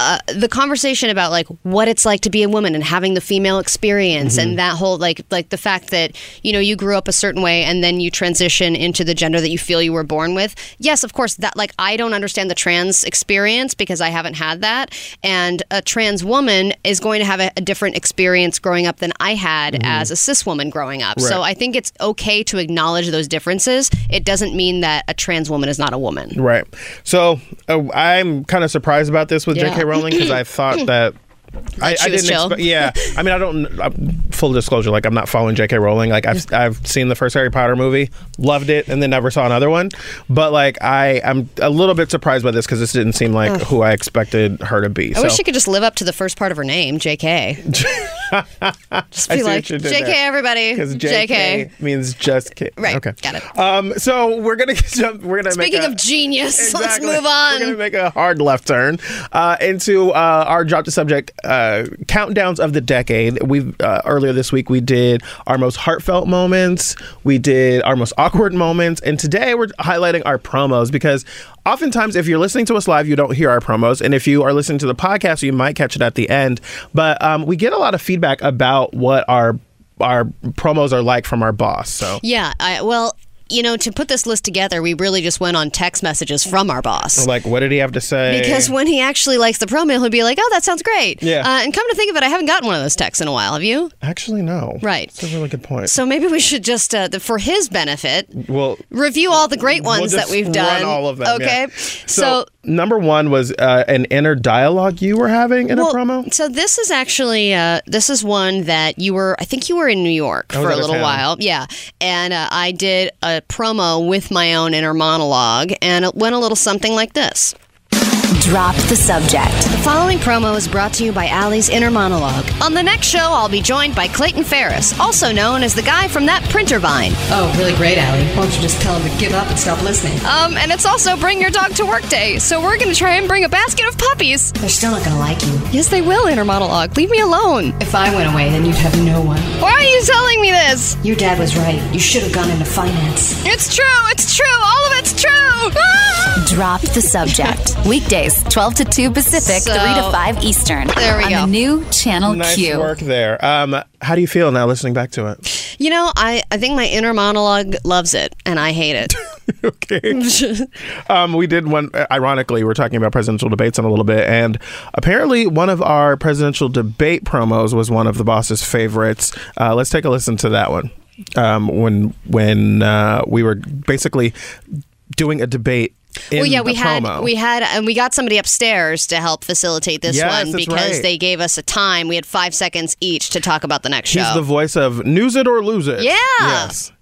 Speaker 2: Uh, the conversation about like what it's like to be a woman and having the female experience
Speaker 3: Mm-hmm.
Speaker 2: and that whole like like the fact that you know you grew up a certain way and then you transition into the gender that you feel you were born with. Yes, of course that like I don't understand the trans experience because I haven't had that and a trans woman is going to have a, a different experience growing up than I had as a cis woman growing up. So
Speaker 3: Mm-hmm.
Speaker 2: I think it's okay to acknowledge those differences. It doesn't mean that a trans woman is not a woman.
Speaker 3: Right. So uh, I'm kind of surprised about this with
Speaker 2: Yeah.
Speaker 3: J.K. Rowling because I thought that. I,
Speaker 2: she
Speaker 3: I
Speaker 2: was
Speaker 3: didn't expect. Yeah, I mean, I don't. Uh, full disclosure, like I'm not following J.K. Rowling. Like I've I've seen the first Harry Potter movie, loved it, and then never saw another one. But like I I'm a little bit surprised by this because this didn't seem like who I expected her to be.
Speaker 2: I
Speaker 3: so.
Speaker 2: wish she could just live up to the first part of her name, JK. just be like, JK,
Speaker 3: there.
Speaker 2: everybody.
Speaker 3: Because
Speaker 2: JK.
Speaker 3: JK means just kid.
Speaker 2: Right,
Speaker 3: Okay.
Speaker 2: got it.
Speaker 3: Um. So we're gonna jump. We're gonna
Speaker 2: Speaking
Speaker 3: a,
Speaker 2: of genius, let's move on.
Speaker 3: We're going to make a hard left turn uh, into uh, our drop to subject uh, countdowns of the decade. We uh, earlier this week we did our most heartfelt moments, we did our most awkward moments, and today we're highlighting our promos because oftentimes if you're listening to us live, you don't hear our promos, and if you are listening to the podcast, you might catch it at the end. But um, we get a lot of feedback about what our our promos are like from our boss. So
Speaker 2: Yeah, I, well, you know, to put this list together, we really just went on text messages from our boss.
Speaker 3: like, what did he have to say?
Speaker 2: Because when he actually likes the promo, he'll be like, "Oh, that sounds great."
Speaker 3: Yeah.
Speaker 2: Uh, and come to think of it, I haven't gotten one of those texts in a while. Have you?
Speaker 3: actually, no.
Speaker 2: Right.
Speaker 3: That's a really good point.
Speaker 2: So maybe we should just, uh, the, for his benefit,
Speaker 3: well,
Speaker 2: review all the great
Speaker 3: We'll
Speaker 2: ones that we've
Speaker 3: run
Speaker 2: done.
Speaker 3: all of them.
Speaker 2: Okay.
Speaker 3: yeah.
Speaker 2: So,
Speaker 3: number one was uh, an inner dialogue you were having in
Speaker 2: well,
Speaker 3: a promo.
Speaker 2: so this is actually uh, this is one that you were. I think you were in New York
Speaker 3: was
Speaker 2: for a little
Speaker 3: town.
Speaker 2: while. Yeah, and uh, I did a promo with my own inner monologue, and it went a little something like this.
Speaker 1: Drop the subject.
Speaker 2: The following promo is brought to you by Allie's Inner Monologue. On the next show, I'll be joined by Clayton Ferris, also known as the guy from that printer vine.
Speaker 6: Oh, really great, Allie. Why don't you just tell him to give up and stop listening?
Speaker 2: Um, and it's also Bring Your Dog to Work Day, so we're going to try and bring a basket of puppies.
Speaker 6: They're still not gonna like you.
Speaker 2: Yes, they will, Inner Monologue. Leave me alone.
Speaker 6: If I went away, then you'd have no one.
Speaker 2: Why are you telling me this?
Speaker 6: Your dad was right. You should have gone into finance.
Speaker 2: It's true, it's true, all of it's true. Ah!
Speaker 1: Drop the subject. Weekdays, 12 to 2 Pacific,
Speaker 2: So-
Speaker 1: 3 to 5 Eastern.
Speaker 2: There we
Speaker 1: on
Speaker 2: go.
Speaker 1: the new Channel
Speaker 3: Nice
Speaker 1: Q.
Speaker 3: work there. Um, how do you feel now listening back to it?
Speaker 2: You know, I, I think my inner monologue loves it, and I hate it.
Speaker 3: okay. um, we did one. Ironically, we're talking about presidential debates in a little bit, and apparently, one of our presidential debate promos was one of the boss's favorites. Uh, let's take a listen to that one. Um, when when uh, we were basically doing a debate. In
Speaker 2: well, yeah, we
Speaker 3: the
Speaker 2: had
Speaker 3: promo.
Speaker 2: we had and we got somebody upstairs to help facilitate this
Speaker 3: Yes,
Speaker 2: one because
Speaker 3: right.
Speaker 2: they gave us a time. We had five seconds each to talk about the next
Speaker 3: He's
Speaker 2: show.
Speaker 3: the voice of News It or Lose It.
Speaker 2: Yeah.
Speaker 3: Yes.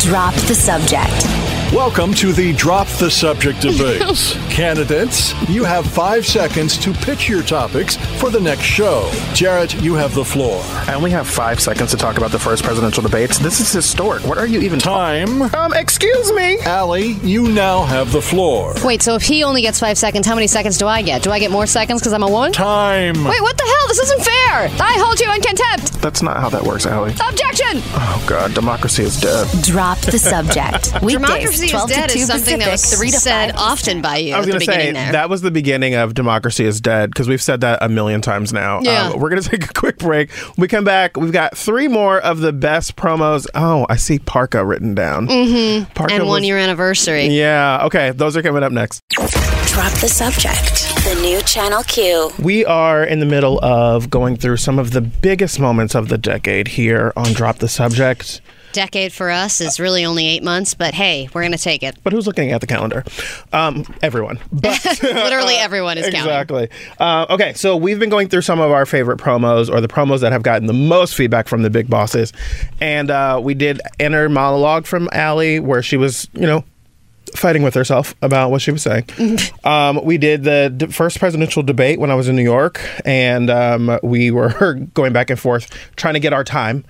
Speaker 1: Drop the subject.
Speaker 7: Welcome to the Drop the Subject debates. Candidates, you have five seconds to pitch your topics for the next show. Jarrett, you have the floor.
Speaker 3: I only have five seconds to talk about the first presidential debates. This is historic. What are you even
Speaker 7: Time.
Speaker 3: Um, excuse me.
Speaker 7: Allie, you now have the floor.
Speaker 2: Wait, so if he only gets five seconds, how many seconds do I get? Do I get more seconds because I'm a woman?
Speaker 7: Time.
Speaker 2: Wait, what the hell? This isn't fair. I hold you in contempt.
Speaker 3: That's not how that works, Allie.
Speaker 2: Objection!
Speaker 3: Oh God, democracy is dead.
Speaker 1: Drop the subject. Weekdays,
Speaker 2: Democracy is dead is something that was
Speaker 1: 3 to
Speaker 2: said
Speaker 1: 5
Speaker 2: often by you
Speaker 3: I was going to say
Speaker 2: there.
Speaker 3: that was the beginning of democracy is dead because we've said that a million times now.
Speaker 2: Yeah.
Speaker 3: Uh, we're going to take a quick break. When we come back. We've got three more of the best promos. Oh, I see Parka written down. Mm-hmm. Parka
Speaker 2: and one
Speaker 3: was-
Speaker 2: year anniversary.
Speaker 3: Yeah. Okay. Those are coming up next.
Speaker 1: Drop the subject. The new Channel Q.
Speaker 3: We are in the middle of going through some of the biggest moments of the decade here on Drop the Subject.
Speaker 2: Decade for us is really only eight months, but hey, we're going to take it.
Speaker 3: But who's looking at the calendar? Um, everyone. But
Speaker 2: Literally everyone is counting.
Speaker 3: Exactly. Uh, okay, so we've been going through some of our favorite promos or the promos that have gotten the most feedback from the big bosses. And uh, we did inner monologue from Allie where she was, you know, fighting with herself about what she was saying. um, we did the d- first presidential debate when I was in New York, and um, we were going back and forth trying to get our time.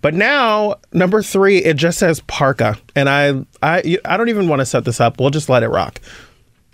Speaker 3: But now, number three, it just says Parka, and I, I, I don't even want to set this up. We'll just let it rock.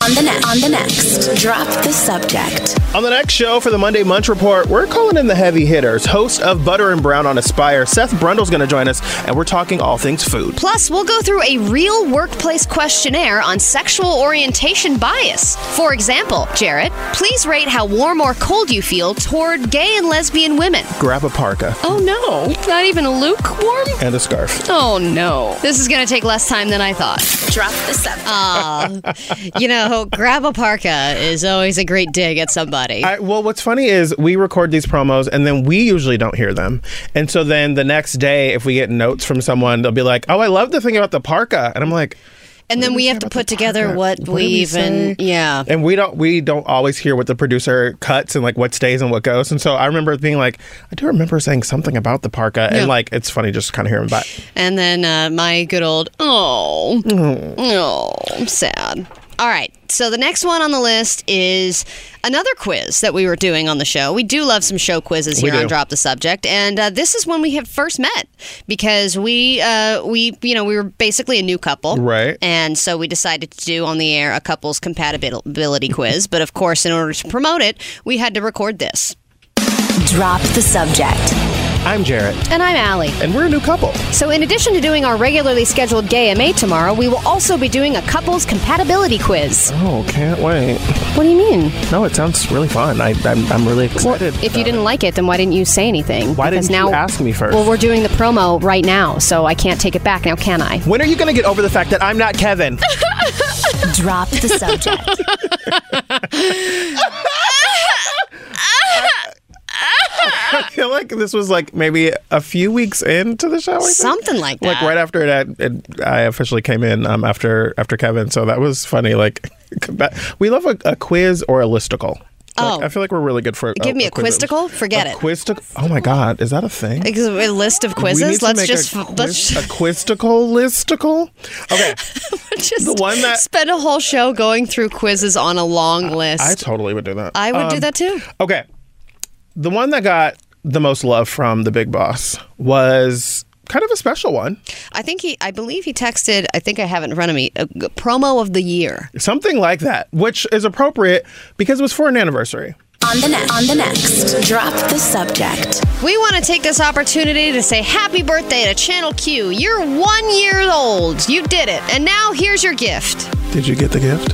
Speaker 1: On the, ne- on the next, drop the subject.
Speaker 3: On the next show for the Monday Munch Report, we're calling in the heavy hitters. Host of Butter and Brown on Aspire, Seth Brundle's going to join us, and we're talking all things food.
Speaker 2: Plus, we'll go through a real workplace questionnaire on sexual orientation bias. For example, Jarrett, please rate how warm or cold you feel toward gay and lesbian women.
Speaker 3: Grab a parka
Speaker 2: Oh no, not even a lukewarm?
Speaker 3: and a scarf.
Speaker 2: Oh no. This is going to take less time than I thought.
Speaker 1: Drop the subject.
Speaker 2: You know, grab a parka is always a great dig at somebody.
Speaker 3: I, well, what's funny is we record these promos and then we usually don't hear them. And so then the next day, if we get notes from someone, they'll be like, oh, I love the thing about the parka. And I'm like,
Speaker 2: and then we have to put together what,
Speaker 3: What
Speaker 2: we even, yeah.
Speaker 3: and we don't we don't always hear what the producer cuts and like what stays and what goes. And so I remember being like, I do remember saying something about the parka,
Speaker 2: Yeah.
Speaker 3: and like it's funny just kind of hearing back.
Speaker 2: And then uh, my good old, oh, oh, I'm sad. All right. So the next one on the list is another quiz that we were doing on the show. We do love some show quizzes here on. Drop the Subject, and uh, this is when we had first met because we uh, we you know we were basically a new couple,
Speaker 3: Right.
Speaker 2: And so we decided to do on the air a couple's compatibility quiz. But of course, in order to promote it, we had to record this.
Speaker 1: Drop the subject.
Speaker 3: I'm Jarrett,
Speaker 2: And I'm Allie.
Speaker 3: and we're a new couple.
Speaker 2: So, in addition to doing our regularly scheduled Gay MA tomorrow, we will also be doing a couples compatibility quiz.
Speaker 3: Oh, can't wait.
Speaker 2: What do you mean?
Speaker 3: No, it sounds really fun. I, I'm, I'm really
Speaker 2: Well,
Speaker 3: excited.
Speaker 2: if you didn't
Speaker 3: it.
Speaker 2: like it, then why didn't you say anything?
Speaker 3: Why
Speaker 2: Because
Speaker 3: didn't
Speaker 2: now,
Speaker 3: you ask me first?
Speaker 2: Well, we're doing the promo right now, so I can't take it back now, can I?
Speaker 3: when are you going to get over the fact that I'm not Kevin?
Speaker 1: Drop the subject.
Speaker 3: I feel like this was like maybe a few weeks into the show. I think.
Speaker 2: Something like that.
Speaker 3: Like right after it, it I officially came in um, after after Kevin, so that was funny. Like we love a, a quiz or a listicle. Like,
Speaker 2: Oh.
Speaker 3: I feel like we're really good for.
Speaker 2: Give me a
Speaker 3: quiz.
Speaker 2: quisticle? Forget
Speaker 3: a
Speaker 2: it.
Speaker 3: Quisticle? Oh my god, is that a thing?
Speaker 2: A list of quizzes. Let's just
Speaker 3: a,
Speaker 2: let's
Speaker 3: a quisticle listicle. Okay,
Speaker 2: just
Speaker 3: the one that-
Speaker 2: spend a whole show going through quizzes on a long list.
Speaker 3: I totally would do that.
Speaker 2: I would do
Speaker 3: Um,
Speaker 2: that too.
Speaker 3: Okay. The one that got the most love from the big boss was kind of a special one.
Speaker 2: I think he, I believe he texted. I think I have it in front of me. A, g- promo of the year.
Speaker 3: Something like that, which is appropriate because it was for an anniversary.
Speaker 1: On the, ne- on the next, drop the subject.
Speaker 2: We want to take this opportunity to say happy birthday to Channel Q. You're one year old. You did it. And now here's your gift.
Speaker 3: Did you get the gift?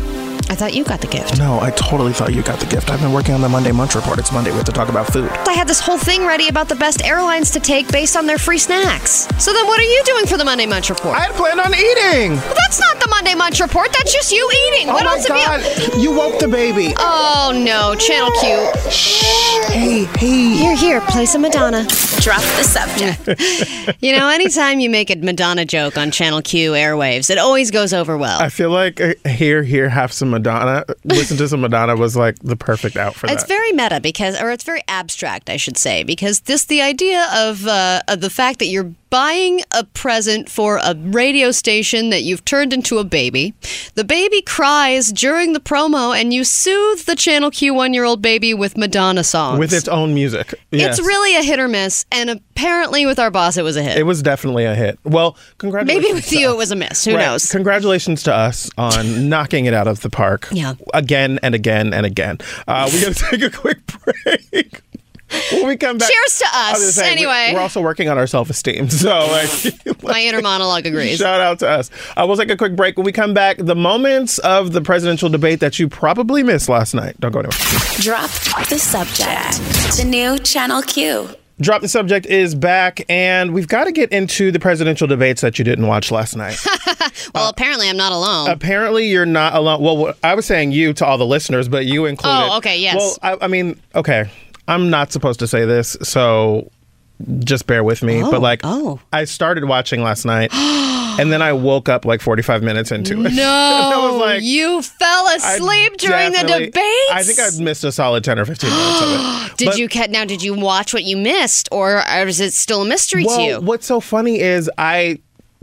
Speaker 2: I thought you got the gift.
Speaker 3: No, I totally thought you got the gift. I've been working on the Monday Munch Report. It's Monday. We have to talk about food.
Speaker 2: I had this whole thing ready about the best airlines to take based on their free snacks. So then what are you doing for the Monday Munch Report?
Speaker 3: I had planned on eating.
Speaker 2: Well, that's not the Monday Munch Report. That's just you eating.
Speaker 3: Oh
Speaker 2: what
Speaker 3: my
Speaker 2: else have you...
Speaker 3: god! You woke the baby.
Speaker 2: Oh, no. Channel Q. Shh.
Speaker 3: Hey, hey.
Speaker 2: Here, here. Play some Madonna.
Speaker 1: Drop the subject.
Speaker 2: You know, anytime you make a Madonna joke on Channel Q airwaves, it always goes over well.
Speaker 3: I feel like uh, here, here, have some Madonna. Madonna, listen to some Madonna was like the perfect out for
Speaker 2: It's
Speaker 3: that.
Speaker 2: very meta because, or it's very abstract, I should say, because this the idea of uh, of the fact that you're buying a present for a radio station that you've turned into a baby. The baby cries during the promo, and you soothe the Channel Q one year old baby with Madonna songs.
Speaker 3: with its own music. Yes.
Speaker 2: It's really a hit or miss, and apparently with our boss, it was a hit.
Speaker 3: It was definitely a hit. Well, congratulations.
Speaker 2: Maybe with
Speaker 3: to
Speaker 2: you,
Speaker 3: us.
Speaker 2: it was a miss. Who
Speaker 3: Right.
Speaker 2: knows?
Speaker 3: Congratulations to us on knocking it out of the park.
Speaker 2: Yeah.
Speaker 3: Again and again and again. Uh, we got to take a quick break. when we come back,
Speaker 2: Cheers to us.
Speaker 3: gonna say,
Speaker 2: Anyway.
Speaker 3: we're also working on our self esteem. So, like,
Speaker 2: My inner monologue agrees.
Speaker 3: Shout out to us. Uh, we'll take a quick break. When we come back, the moments of the presidential debate that you probably missed last night. Don't go anywhere.
Speaker 1: Drop the subject. The new Channel Q.
Speaker 3: Drop the subject is back, and we've got to get into the presidential debates that you didn't watch last night.
Speaker 2: Well, apparently I'm not alone.
Speaker 3: Apparently, you're not alone. Well, I was saying you to all the listeners, but you included.
Speaker 2: Oh, okay, yes.
Speaker 3: Well, I, I mean, okay, I'm not supposed to say this, so just bear with me. but oh, like,
Speaker 2: oh.
Speaker 3: I started watching last night, and then I woke up like 45 minutes into it.
Speaker 2: no,
Speaker 3: And I was like,
Speaker 2: you fell
Speaker 3: I
Speaker 2: asleep during the debate.
Speaker 3: I think I missed a solid 10 or 15 minutes of it.
Speaker 2: Did
Speaker 3: But-
Speaker 2: you ca- now? Did you watch what you missed, or is it still a mystery
Speaker 3: well,
Speaker 2: to you?
Speaker 3: what's so funny is I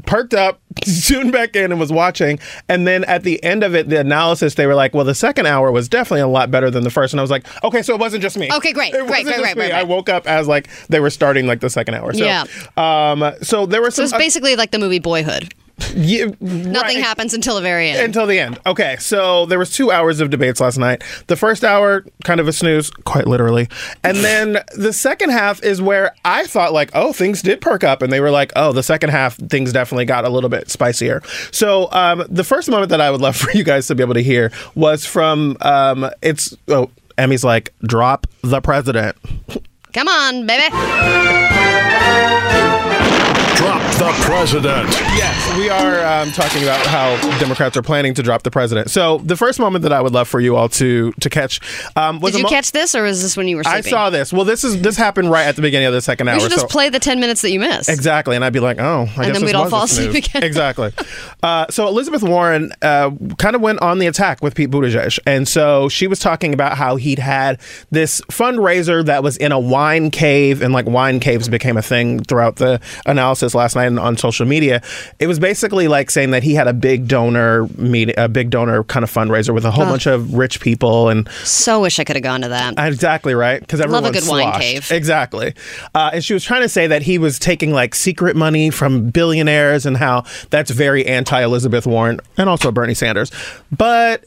Speaker 3: perked up, tuned back in, and was watching. And then at the end of it, the analysis, they were like, "Well, the second hour was definitely a lot better than the first. And I was like, "Okay, so it wasn't just me."
Speaker 2: Okay, great,
Speaker 3: It
Speaker 2: great,
Speaker 3: wasn't
Speaker 2: great,
Speaker 3: just
Speaker 2: great,
Speaker 3: me.
Speaker 2: great,
Speaker 3: I woke up as like they were starting like the second hour. So,
Speaker 2: Yeah.
Speaker 3: Um. So there was
Speaker 2: So it's basically like the movie Boyhood.
Speaker 3: Yeah,
Speaker 2: Nothing
Speaker 3: right.
Speaker 2: happens until the very end.
Speaker 3: until the end. Okay, so there was two hours of debates last night. The first hour, kind of a snooze, quite literally, and then the second half is where I thought like, oh, things did perk up, and they were like, oh, the second half things definitely got a little bit spicier. So um, the first moment that I would love for you guys to be able to hear was from um, it's oh. Emmy's like, drop the president.
Speaker 2: Come on, baby.
Speaker 7: Drop the president.
Speaker 3: Yes, we are um, talking about how Democrats are planning to drop the president. So the first moment that I would love for you all to to catch um, was
Speaker 2: Did you
Speaker 3: mo-
Speaker 2: catch this, or was this when you were
Speaker 3: I saw this. Well, this is this happened right at the beginning of the second hour.
Speaker 2: We should just
Speaker 3: so-
Speaker 2: play the ten minutes that you missed.
Speaker 3: Exactly, and I'd be like, "Oh, I
Speaker 2: And
Speaker 3: guess
Speaker 2: then we'd all fall asleep
Speaker 3: snooze.
Speaker 2: again.
Speaker 3: exactly. Uh, so Elizabeth Warren uh, kind of went on the attack with Pete Buttigieg, and so she was talking about how he'd had this fundraiser that was in a wine cave, and like wine caves became a thing throughout the analysis last night and on social media. It was basically like saying that he had a big donor meet, a big donor kind of fundraiser with a whole bunch of rich people and
Speaker 2: So wish I could have gone to that.
Speaker 3: Exactly right, because
Speaker 2: Love
Speaker 3: everyone
Speaker 2: a good wine cave.
Speaker 3: Exactly, uh, and she was trying to say that he was taking like secret money from billionaires, and how that's very anti-Elizabeth Warren and also Bernie Sanders. But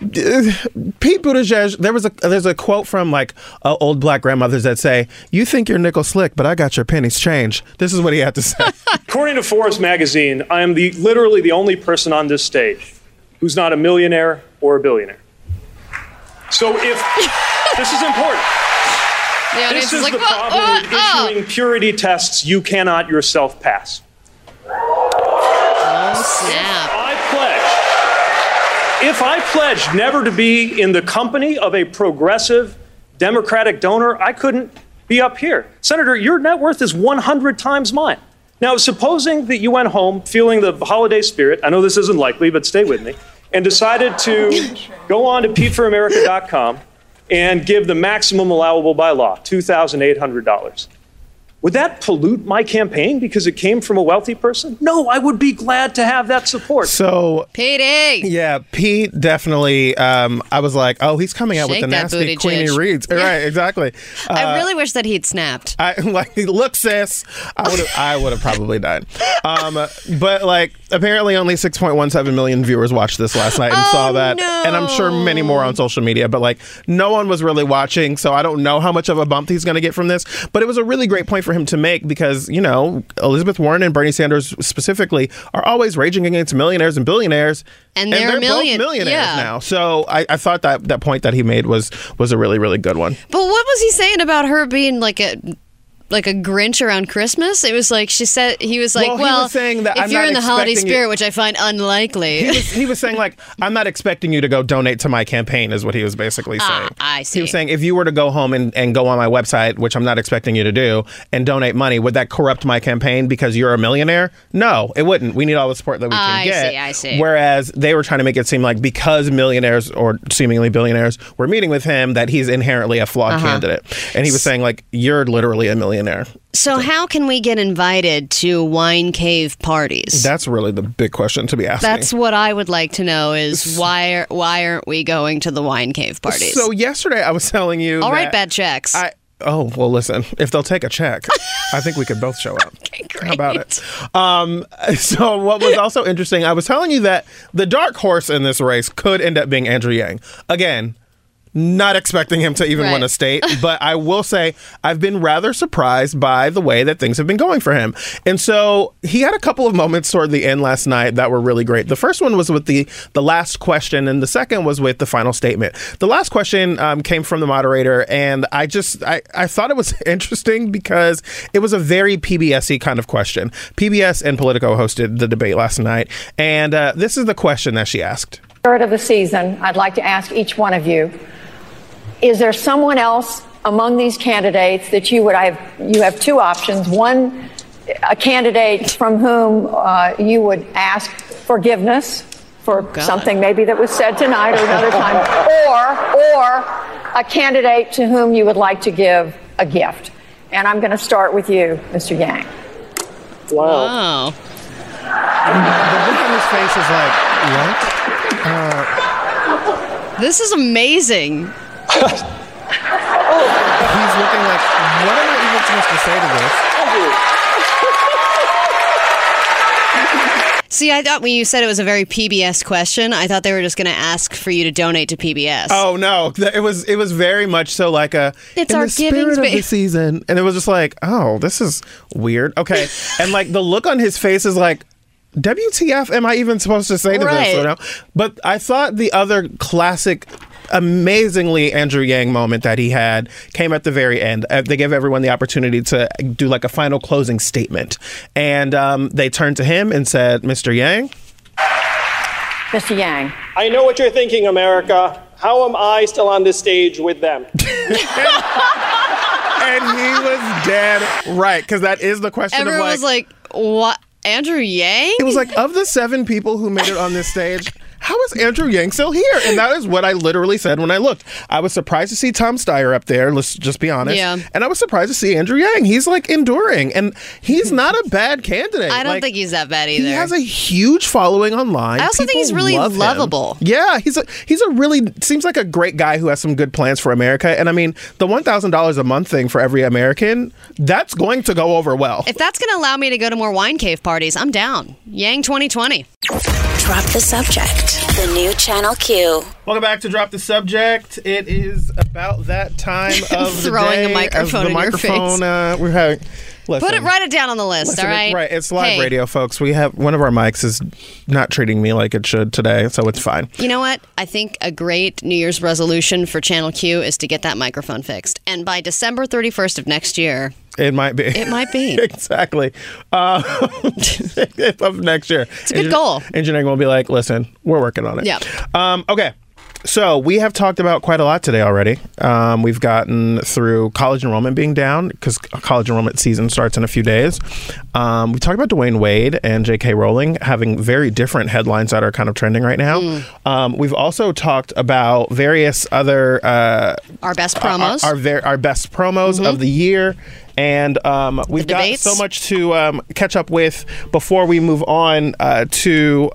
Speaker 3: Pete Buttigieg, there was a there's a quote from like uh, old black grandmothers that say, "You think you're nickel slick, but I got your pennies changed." This is what he had to say.
Speaker 8: According to Forbes magazine, I am the, literally the only person on this stage who's not a millionaire or a billionaire. So if this is important,
Speaker 2: The
Speaker 8: this is
Speaker 2: like,
Speaker 8: the
Speaker 2: "Whoa,
Speaker 8: problem
Speaker 2: oh,
Speaker 8: with
Speaker 2: oh."
Speaker 8: issuing purity tests you cannot yourself pass.
Speaker 2: Oh, snap.
Speaker 8: If I pledged never to be in the company of a progressive Democratic donor, I couldn't be up here. Senator, your net worth is 100 times mine. Now, supposing that you went home feeling the holiday spirit, I know this isn't likely, but stay with me, and decided to go on to PeteForAmerica.com and give the maximum allowable by law, $2,800. Would that pollute my campaign because it came from a wealthy person? No, I would be glad to have that support.
Speaker 3: So
Speaker 2: Pete.
Speaker 3: Yeah, Pete definitely. Um, I was like, oh, he's coming out
Speaker 2: Shake
Speaker 3: with the nasty
Speaker 2: booty,
Speaker 3: Queenie
Speaker 2: Reads.
Speaker 3: Reeds. Right, exactly. Uh,
Speaker 2: I really wish that he'd snapped.
Speaker 3: I like look, sis. I would have. I would have probably died. Um, but like, apparently, only six point one seven million viewers watched this last night and
Speaker 2: Oh,
Speaker 3: saw that,
Speaker 2: no.
Speaker 3: and I'm sure many more on social media. But like, no one was really watching, so I don't know how much of a bump he's going to get from this. But it was a really great point for him to make because you know Elizabeth Warren and Bernie Sanders specifically are always raging against millionaires and billionaires,
Speaker 2: And they're
Speaker 3: both
Speaker 2: million-
Speaker 3: millionaires
Speaker 2: yeah.
Speaker 3: now. So I, I thought that that point that he made was was a really really good one.
Speaker 2: But what was he saying about her being like a like a Grinch around Christmas? It was like she said he was like,
Speaker 3: Well,
Speaker 2: well,
Speaker 3: he was saying that
Speaker 2: if
Speaker 3: I'm
Speaker 2: you're in the holiday
Speaker 3: expecting you-
Speaker 2: spirit, which I find unlikely.
Speaker 3: he was, he was saying like i'm not expecting you to go donate to my campaign is what he was basically saying
Speaker 2: Ah, I
Speaker 3: he was saying if you were to go home and, and go on my website which i'm not expecting you to do and donate money would that corrupt my campaign because you're a millionaire no it wouldn't we need all the support that we can
Speaker 2: I
Speaker 3: get I
Speaker 2: see, I see.
Speaker 3: whereas they were trying to make it seem like because millionaires or seemingly billionaires were meeting with him that he's inherently a flawed
Speaker 2: Uh-huh.
Speaker 3: candidate and he was saying like you're literally a millionaire
Speaker 2: so how can we get invited to wine cave parties?
Speaker 3: that's really the big question to be asked.
Speaker 2: That's what I would like to know is why are, why aren't we going to the wine cave parties?
Speaker 3: so yesterday i was telling you
Speaker 2: All right, bad checks.
Speaker 3: I oh well, listen. If they'll take a check, I think we could both show up. Okay, How about it? Um, so what was also interesting, I was telling you that the dark horse in this race could end up being Andrew Yang. Again, not expecting him to even
Speaker 2: Right.
Speaker 3: win a state, but I will say I've been rather surprised by the way that things have been going for him. And so he had a couple of moments toward the end last night that were really great. The first one was with the the last question, and the second was with the final statement. The last question um, came from the moderator, and I just I, I thought it was interesting because it was a very PBS-y kind of question. PBS and Politico hosted the debate last night, and uh, this is the question that she asked.
Speaker 9: third of the season, I'd like to ask each one of you: Is there someone else among these candidates that you would have? You have two options. One, a candidate from whom uh, you would ask forgiveness for something maybe that was said tonight or another time, or or a candidate to whom you would like to give a gift. And I'm going to start with you, Mr. Yang.
Speaker 2: Wow.
Speaker 3: The look on his face is like, what?
Speaker 2: This is amazing.
Speaker 3: He's looking like, what am I even supposed to say to this?
Speaker 2: See, I thought when you said it was a very PBS question, I thought they were just going to ask for you to donate to PBS.
Speaker 3: Oh no, it was it was very much so like a
Speaker 2: It's
Speaker 3: in
Speaker 2: our
Speaker 3: the spirit
Speaker 2: giving
Speaker 3: of the season, and it was just like, oh, this is weird. Okay, and like the look on his face is like. WTF am I even supposed to say to
Speaker 2: Right.
Speaker 3: this? You know? But I thought the other classic, amazingly Andrew Yang moment that he had came at the very end. Uh, They gave everyone the opportunity to do like a final closing statement. And um, they turned to him and said, Mr. Yang,
Speaker 9: Mr. Yang.
Speaker 8: I know what you're thinking, America. How am I still on this stage with them?
Speaker 3: and he was dead right because that is the question
Speaker 2: Everyone
Speaker 3: of
Speaker 2: was like, what? Andrew Yang?
Speaker 3: It was like of the seven people who made it on this stage, how is Andrew Yang still here? And that is what I literally said when I looked. I was surprised to see Tom Steyer up there. Let's just be honest.
Speaker 2: Yeah.
Speaker 3: And I was surprised to see Andrew Yang. He's like enduring, and he's not a bad candidate.
Speaker 2: I don't
Speaker 3: Like,
Speaker 2: think he's that bad either.
Speaker 3: He has a huge following online.
Speaker 2: I also think he's really
Speaker 3: love him.
Speaker 2: lovable.
Speaker 3: Yeah, he's a he's a really seems like a great guy who has some good plans for America. And I mean, the one thousand dollars a month thing for every American, that's going to go over well.
Speaker 2: if that's going to allow me to go to more wine cave parties, I'm down. Yang 2020.
Speaker 1: Drop the subject. The new Channel Q.
Speaker 3: Welcome back to Drop the Subject. It is about that time of the
Speaker 2: Throwing a microphone
Speaker 3: the
Speaker 2: in your
Speaker 3: microphone.
Speaker 2: face.
Speaker 3: Uh, we're having. Listen,
Speaker 2: Put it, write it down on the list,
Speaker 3: listen,
Speaker 2: all right?
Speaker 3: Right, it's live
Speaker 2: Hey,
Speaker 3: radio, folks. We have one of our mics is not treating me like it should today, so it's fine.
Speaker 2: You know what? I think a great New Year's resolution for Channel Q is to get that microphone fixed. And by December 31st of next year,
Speaker 3: It might be.
Speaker 2: It might be.
Speaker 3: exactly. Uh, of next year. It's
Speaker 2: a good goal.
Speaker 3: Engineering will be like, listen, we're working on it.
Speaker 2: Yeah.
Speaker 3: Um, okay. So we have talked about quite a lot today already. Um, we've gotten through college enrollment being down because college enrollment season starts in a few days. Um, we talked about Dwyane Wade and J.K. Rowling having very different headlines that are kind of trending right now.
Speaker 2: Mm.
Speaker 3: Um, we've also talked about various other uh,
Speaker 2: our best promos.
Speaker 3: our, our, ver- our best promos of the year. And um, we've got
Speaker 2: debates.
Speaker 3: so much to um, catch up with before we move on uh, to.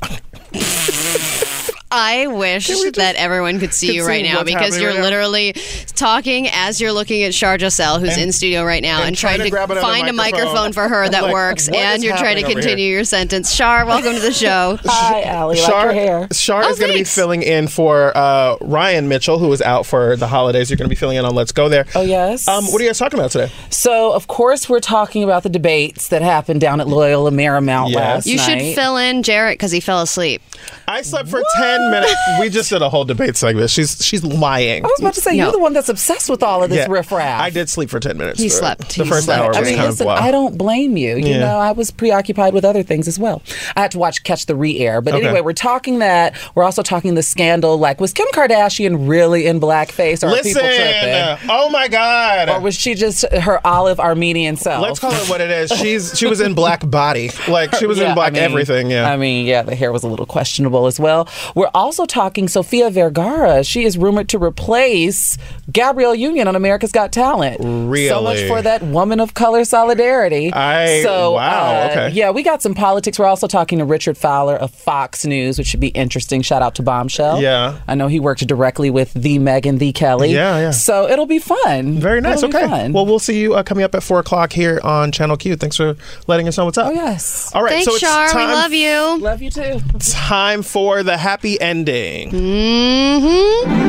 Speaker 2: I wish that everyone could see
Speaker 3: could
Speaker 2: you
Speaker 3: see
Speaker 2: right now because you're
Speaker 3: right now?
Speaker 2: literally talking as you're looking at Shar Giselle, who's
Speaker 3: And-
Speaker 2: in studio right now,
Speaker 3: and
Speaker 2: and,
Speaker 3: trying
Speaker 2: trying,
Speaker 3: to grab another
Speaker 2: find a
Speaker 3: microphone.
Speaker 2: microphone for her that
Speaker 3: like,
Speaker 2: works, and you're trying to continue
Speaker 3: here?
Speaker 2: your sentence. Shar, welcome to the show.
Speaker 10: Hi, Allie. Like
Speaker 3: Shar,
Speaker 10: your hair.
Speaker 3: Shar
Speaker 2: Oh,
Speaker 3: is going to be filling in for uh, Ryan Mitchell, who is out for the holidays. You're going to be filling in on Let's Go There.
Speaker 10: Oh, yes.
Speaker 3: Um, what are you guys talking about today?
Speaker 10: So, of course, we're talking about the debates that happened down at Loyola Marymount
Speaker 3: Yes.
Speaker 10: last
Speaker 2: You should fill in Jarrett because he fell asleep.
Speaker 3: I slept for 10 minutes. We just did a whole debate segment. She's she's lying.
Speaker 10: I was about to say,
Speaker 2: No.
Speaker 10: you're the one that's obsessed with all of this
Speaker 3: Yeah,
Speaker 10: riffraff.
Speaker 3: I did sleep for 10 minutes.
Speaker 2: He slept.
Speaker 3: The
Speaker 2: He
Speaker 3: first
Speaker 2: slept.
Speaker 3: hour was
Speaker 10: I mean,
Speaker 3: kind
Speaker 10: listen,
Speaker 3: of wow.
Speaker 10: I don't blame you. You
Speaker 3: Yeah.
Speaker 10: know, I was preoccupied with other things as well. I had to watch catch the re-air. But
Speaker 3: Okay.
Speaker 10: anyway, we're talking that. We're also talking the scandal. Like, was Kim Kardashian really in blackface, or are
Speaker 3: Listen,
Speaker 10: people tripping?
Speaker 3: oh my God.
Speaker 10: Or was she just her olive Armenian self?
Speaker 3: Let's call it what it is. She's she was in black body, like she was
Speaker 10: Yeah,
Speaker 3: in black
Speaker 10: I mean-
Speaker 3: everything. Yeah.
Speaker 10: I mean, yeah, the hair was a little questionable as well. We're also talking Sofia Vergara. She is rumored to replace Gabrielle Union on America's Got Talent. Really? So much for that woman of color solidarity.
Speaker 3: I-
Speaker 10: so,
Speaker 3: wow,
Speaker 10: uh,
Speaker 3: okay.
Speaker 10: Yeah, we got some politics. We're also talking to Richard Fowler of Fox News, which should be interesting. Shout out to Bombshell.
Speaker 3: Yeah.
Speaker 10: I know he worked directly with the Megyn, the Kelly.
Speaker 3: Yeah, yeah.
Speaker 10: So it'll be fun.
Speaker 3: Very nice.
Speaker 10: It'll be
Speaker 3: Okay.
Speaker 10: fun.
Speaker 3: Well, we'll see you uh, coming up at four o'clock here on Channel Q. Thanks for letting us know what's up.
Speaker 10: oh yes.
Speaker 3: All right.
Speaker 2: Thanks,
Speaker 3: so it's
Speaker 2: Shar. We love you.
Speaker 10: Love you too.
Speaker 3: time for the happy ending.
Speaker 2: Mm-hmm.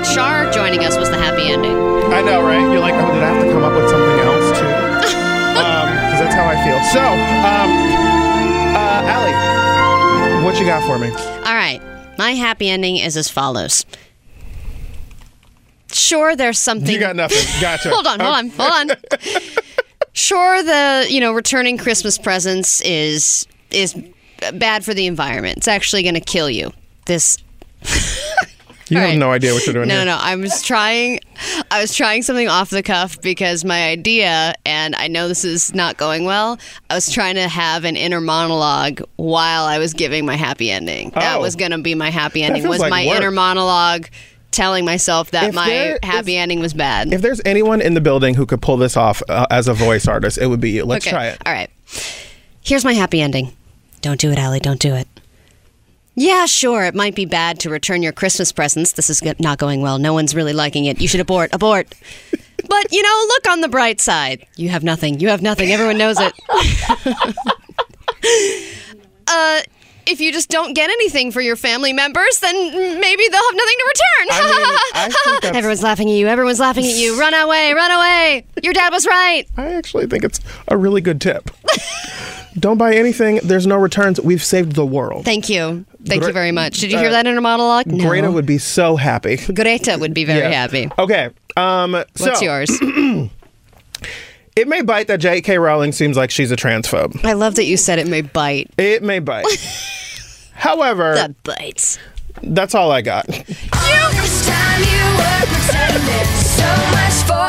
Speaker 2: thought Shar joining us was the happy ending.
Speaker 3: I know, right? You're like, oh, did I have to come up with something else too? Because that's how I feel. So, um, uh, Allie, what you got for me?
Speaker 2: All right. My happy ending is as follows. Sure, there's something.
Speaker 3: You got nothing. Gotcha.
Speaker 2: hold on, hold on, hold on. Sure, the you know returning Christmas presents is is bad for the environment. It's actually going to kill you. This
Speaker 3: You
Speaker 2: All
Speaker 3: have
Speaker 2: right.
Speaker 3: no idea what you're doing
Speaker 2: no,
Speaker 3: here.
Speaker 2: no. I was trying. I was trying something off the cuff because my idea, and I know this is not going well. I was trying to have an inner monologue while I was giving my happy ending. That
Speaker 3: Oh.
Speaker 2: was going to be my happy ending. Was
Speaker 3: like
Speaker 2: my
Speaker 3: work.
Speaker 2: inner monologue telling myself that
Speaker 3: If
Speaker 2: my
Speaker 3: there
Speaker 2: happy ending was bad?
Speaker 3: If there's anyone in the building who could pull this off uh, as a voice artist, it would be you. Let's
Speaker 2: okay.
Speaker 3: try it.
Speaker 2: All right. Here's my happy ending. Don't do it, Allie. Don't do it. Yeah, sure. It might be bad to return your Christmas presents. This is not going well. No one's really liking it. You should abort. Abort. But, you know, look on the bright side. You have nothing. You have nothing. Everyone knows it. uh, if you just don't get anything for your family members, then maybe they'll have nothing to return.
Speaker 3: I mean, I think that's-
Speaker 2: Everyone's laughing at you. Everyone's laughing at you. Run away. Run away. Your dad was right.
Speaker 3: I actually think it's a really good tip. Don't buy anything. There's no returns. We've saved the world.
Speaker 2: Thank you. Thank
Speaker 3: Gre-
Speaker 2: you very much. Did you hear
Speaker 3: uh,
Speaker 2: that inner monologue? No.
Speaker 3: Greta would be so happy.
Speaker 2: Greta would be very
Speaker 3: Yeah.
Speaker 2: happy.
Speaker 3: Okay. Um,
Speaker 2: What's
Speaker 3: so,
Speaker 2: yours?
Speaker 3: It may bite that J.K. Rowling seems like she's a transphobe.
Speaker 2: I love that you said it may bite.
Speaker 3: It may bite. However,
Speaker 2: That bites.
Speaker 3: that's all I got.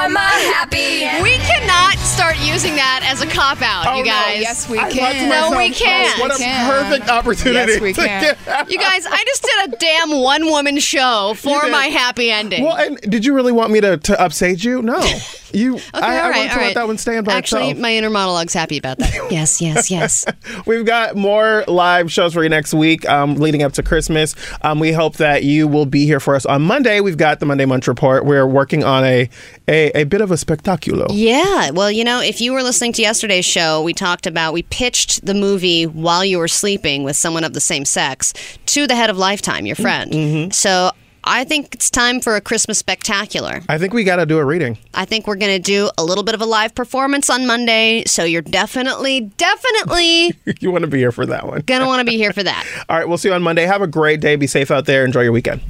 Speaker 2: We cannot start using that as a cop out,
Speaker 3: Oh,
Speaker 2: you
Speaker 3: no.
Speaker 2: guys.
Speaker 11: Yes, we
Speaker 3: I thought to
Speaker 11: can.
Speaker 2: No, we
Speaker 3: oh,
Speaker 2: can't.
Speaker 3: What a
Speaker 11: can.
Speaker 3: perfect opportunity.
Speaker 11: Yes, we can.
Speaker 2: You guys, I just did a damn one woman show for my happy ending.
Speaker 3: Well, and did you really want me to, to upstage you? No. You.
Speaker 2: okay,
Speaker 3: I, I
Speaker 2: all right,
Speaker 3: want to
Speaker 2: all
Speaker 3: let that one stand by
Speaker 2: Actually,
Speaker 3: itself.
Speaker 2: my inner monologue's happy about that. yes, yes, yes.
Speaker 3: We've got more live shows for you next week, um, leading up to Christmas. Um, we hope that you will be here for us on Monday. We've got the Monday Munch Report. We're working on a a a, a bit of a spectacular.
Speaker 2: Yeah, well, you know, if you were listening to yesterday's show, we talked about we pitched the movie while you were sleeping with someone of the same sex to the head of Lifetime, your friend.
Speaker 3: Mm-hmm.
Speaker 2: So I think it's time for a Christmas spectacular.
Speaker 3: I think we got to do a reading.
Speaker 2: I think we're going to do a little bit of a live performance on Monday, so you're definitely, definitely
Speaker 3: you want to be here for that one.
Speaker 2: going to want to be here for that.
Speaker 3: All right, we'll see you on Monday. Have a great day. Be safe out there. Enjoy your weekend.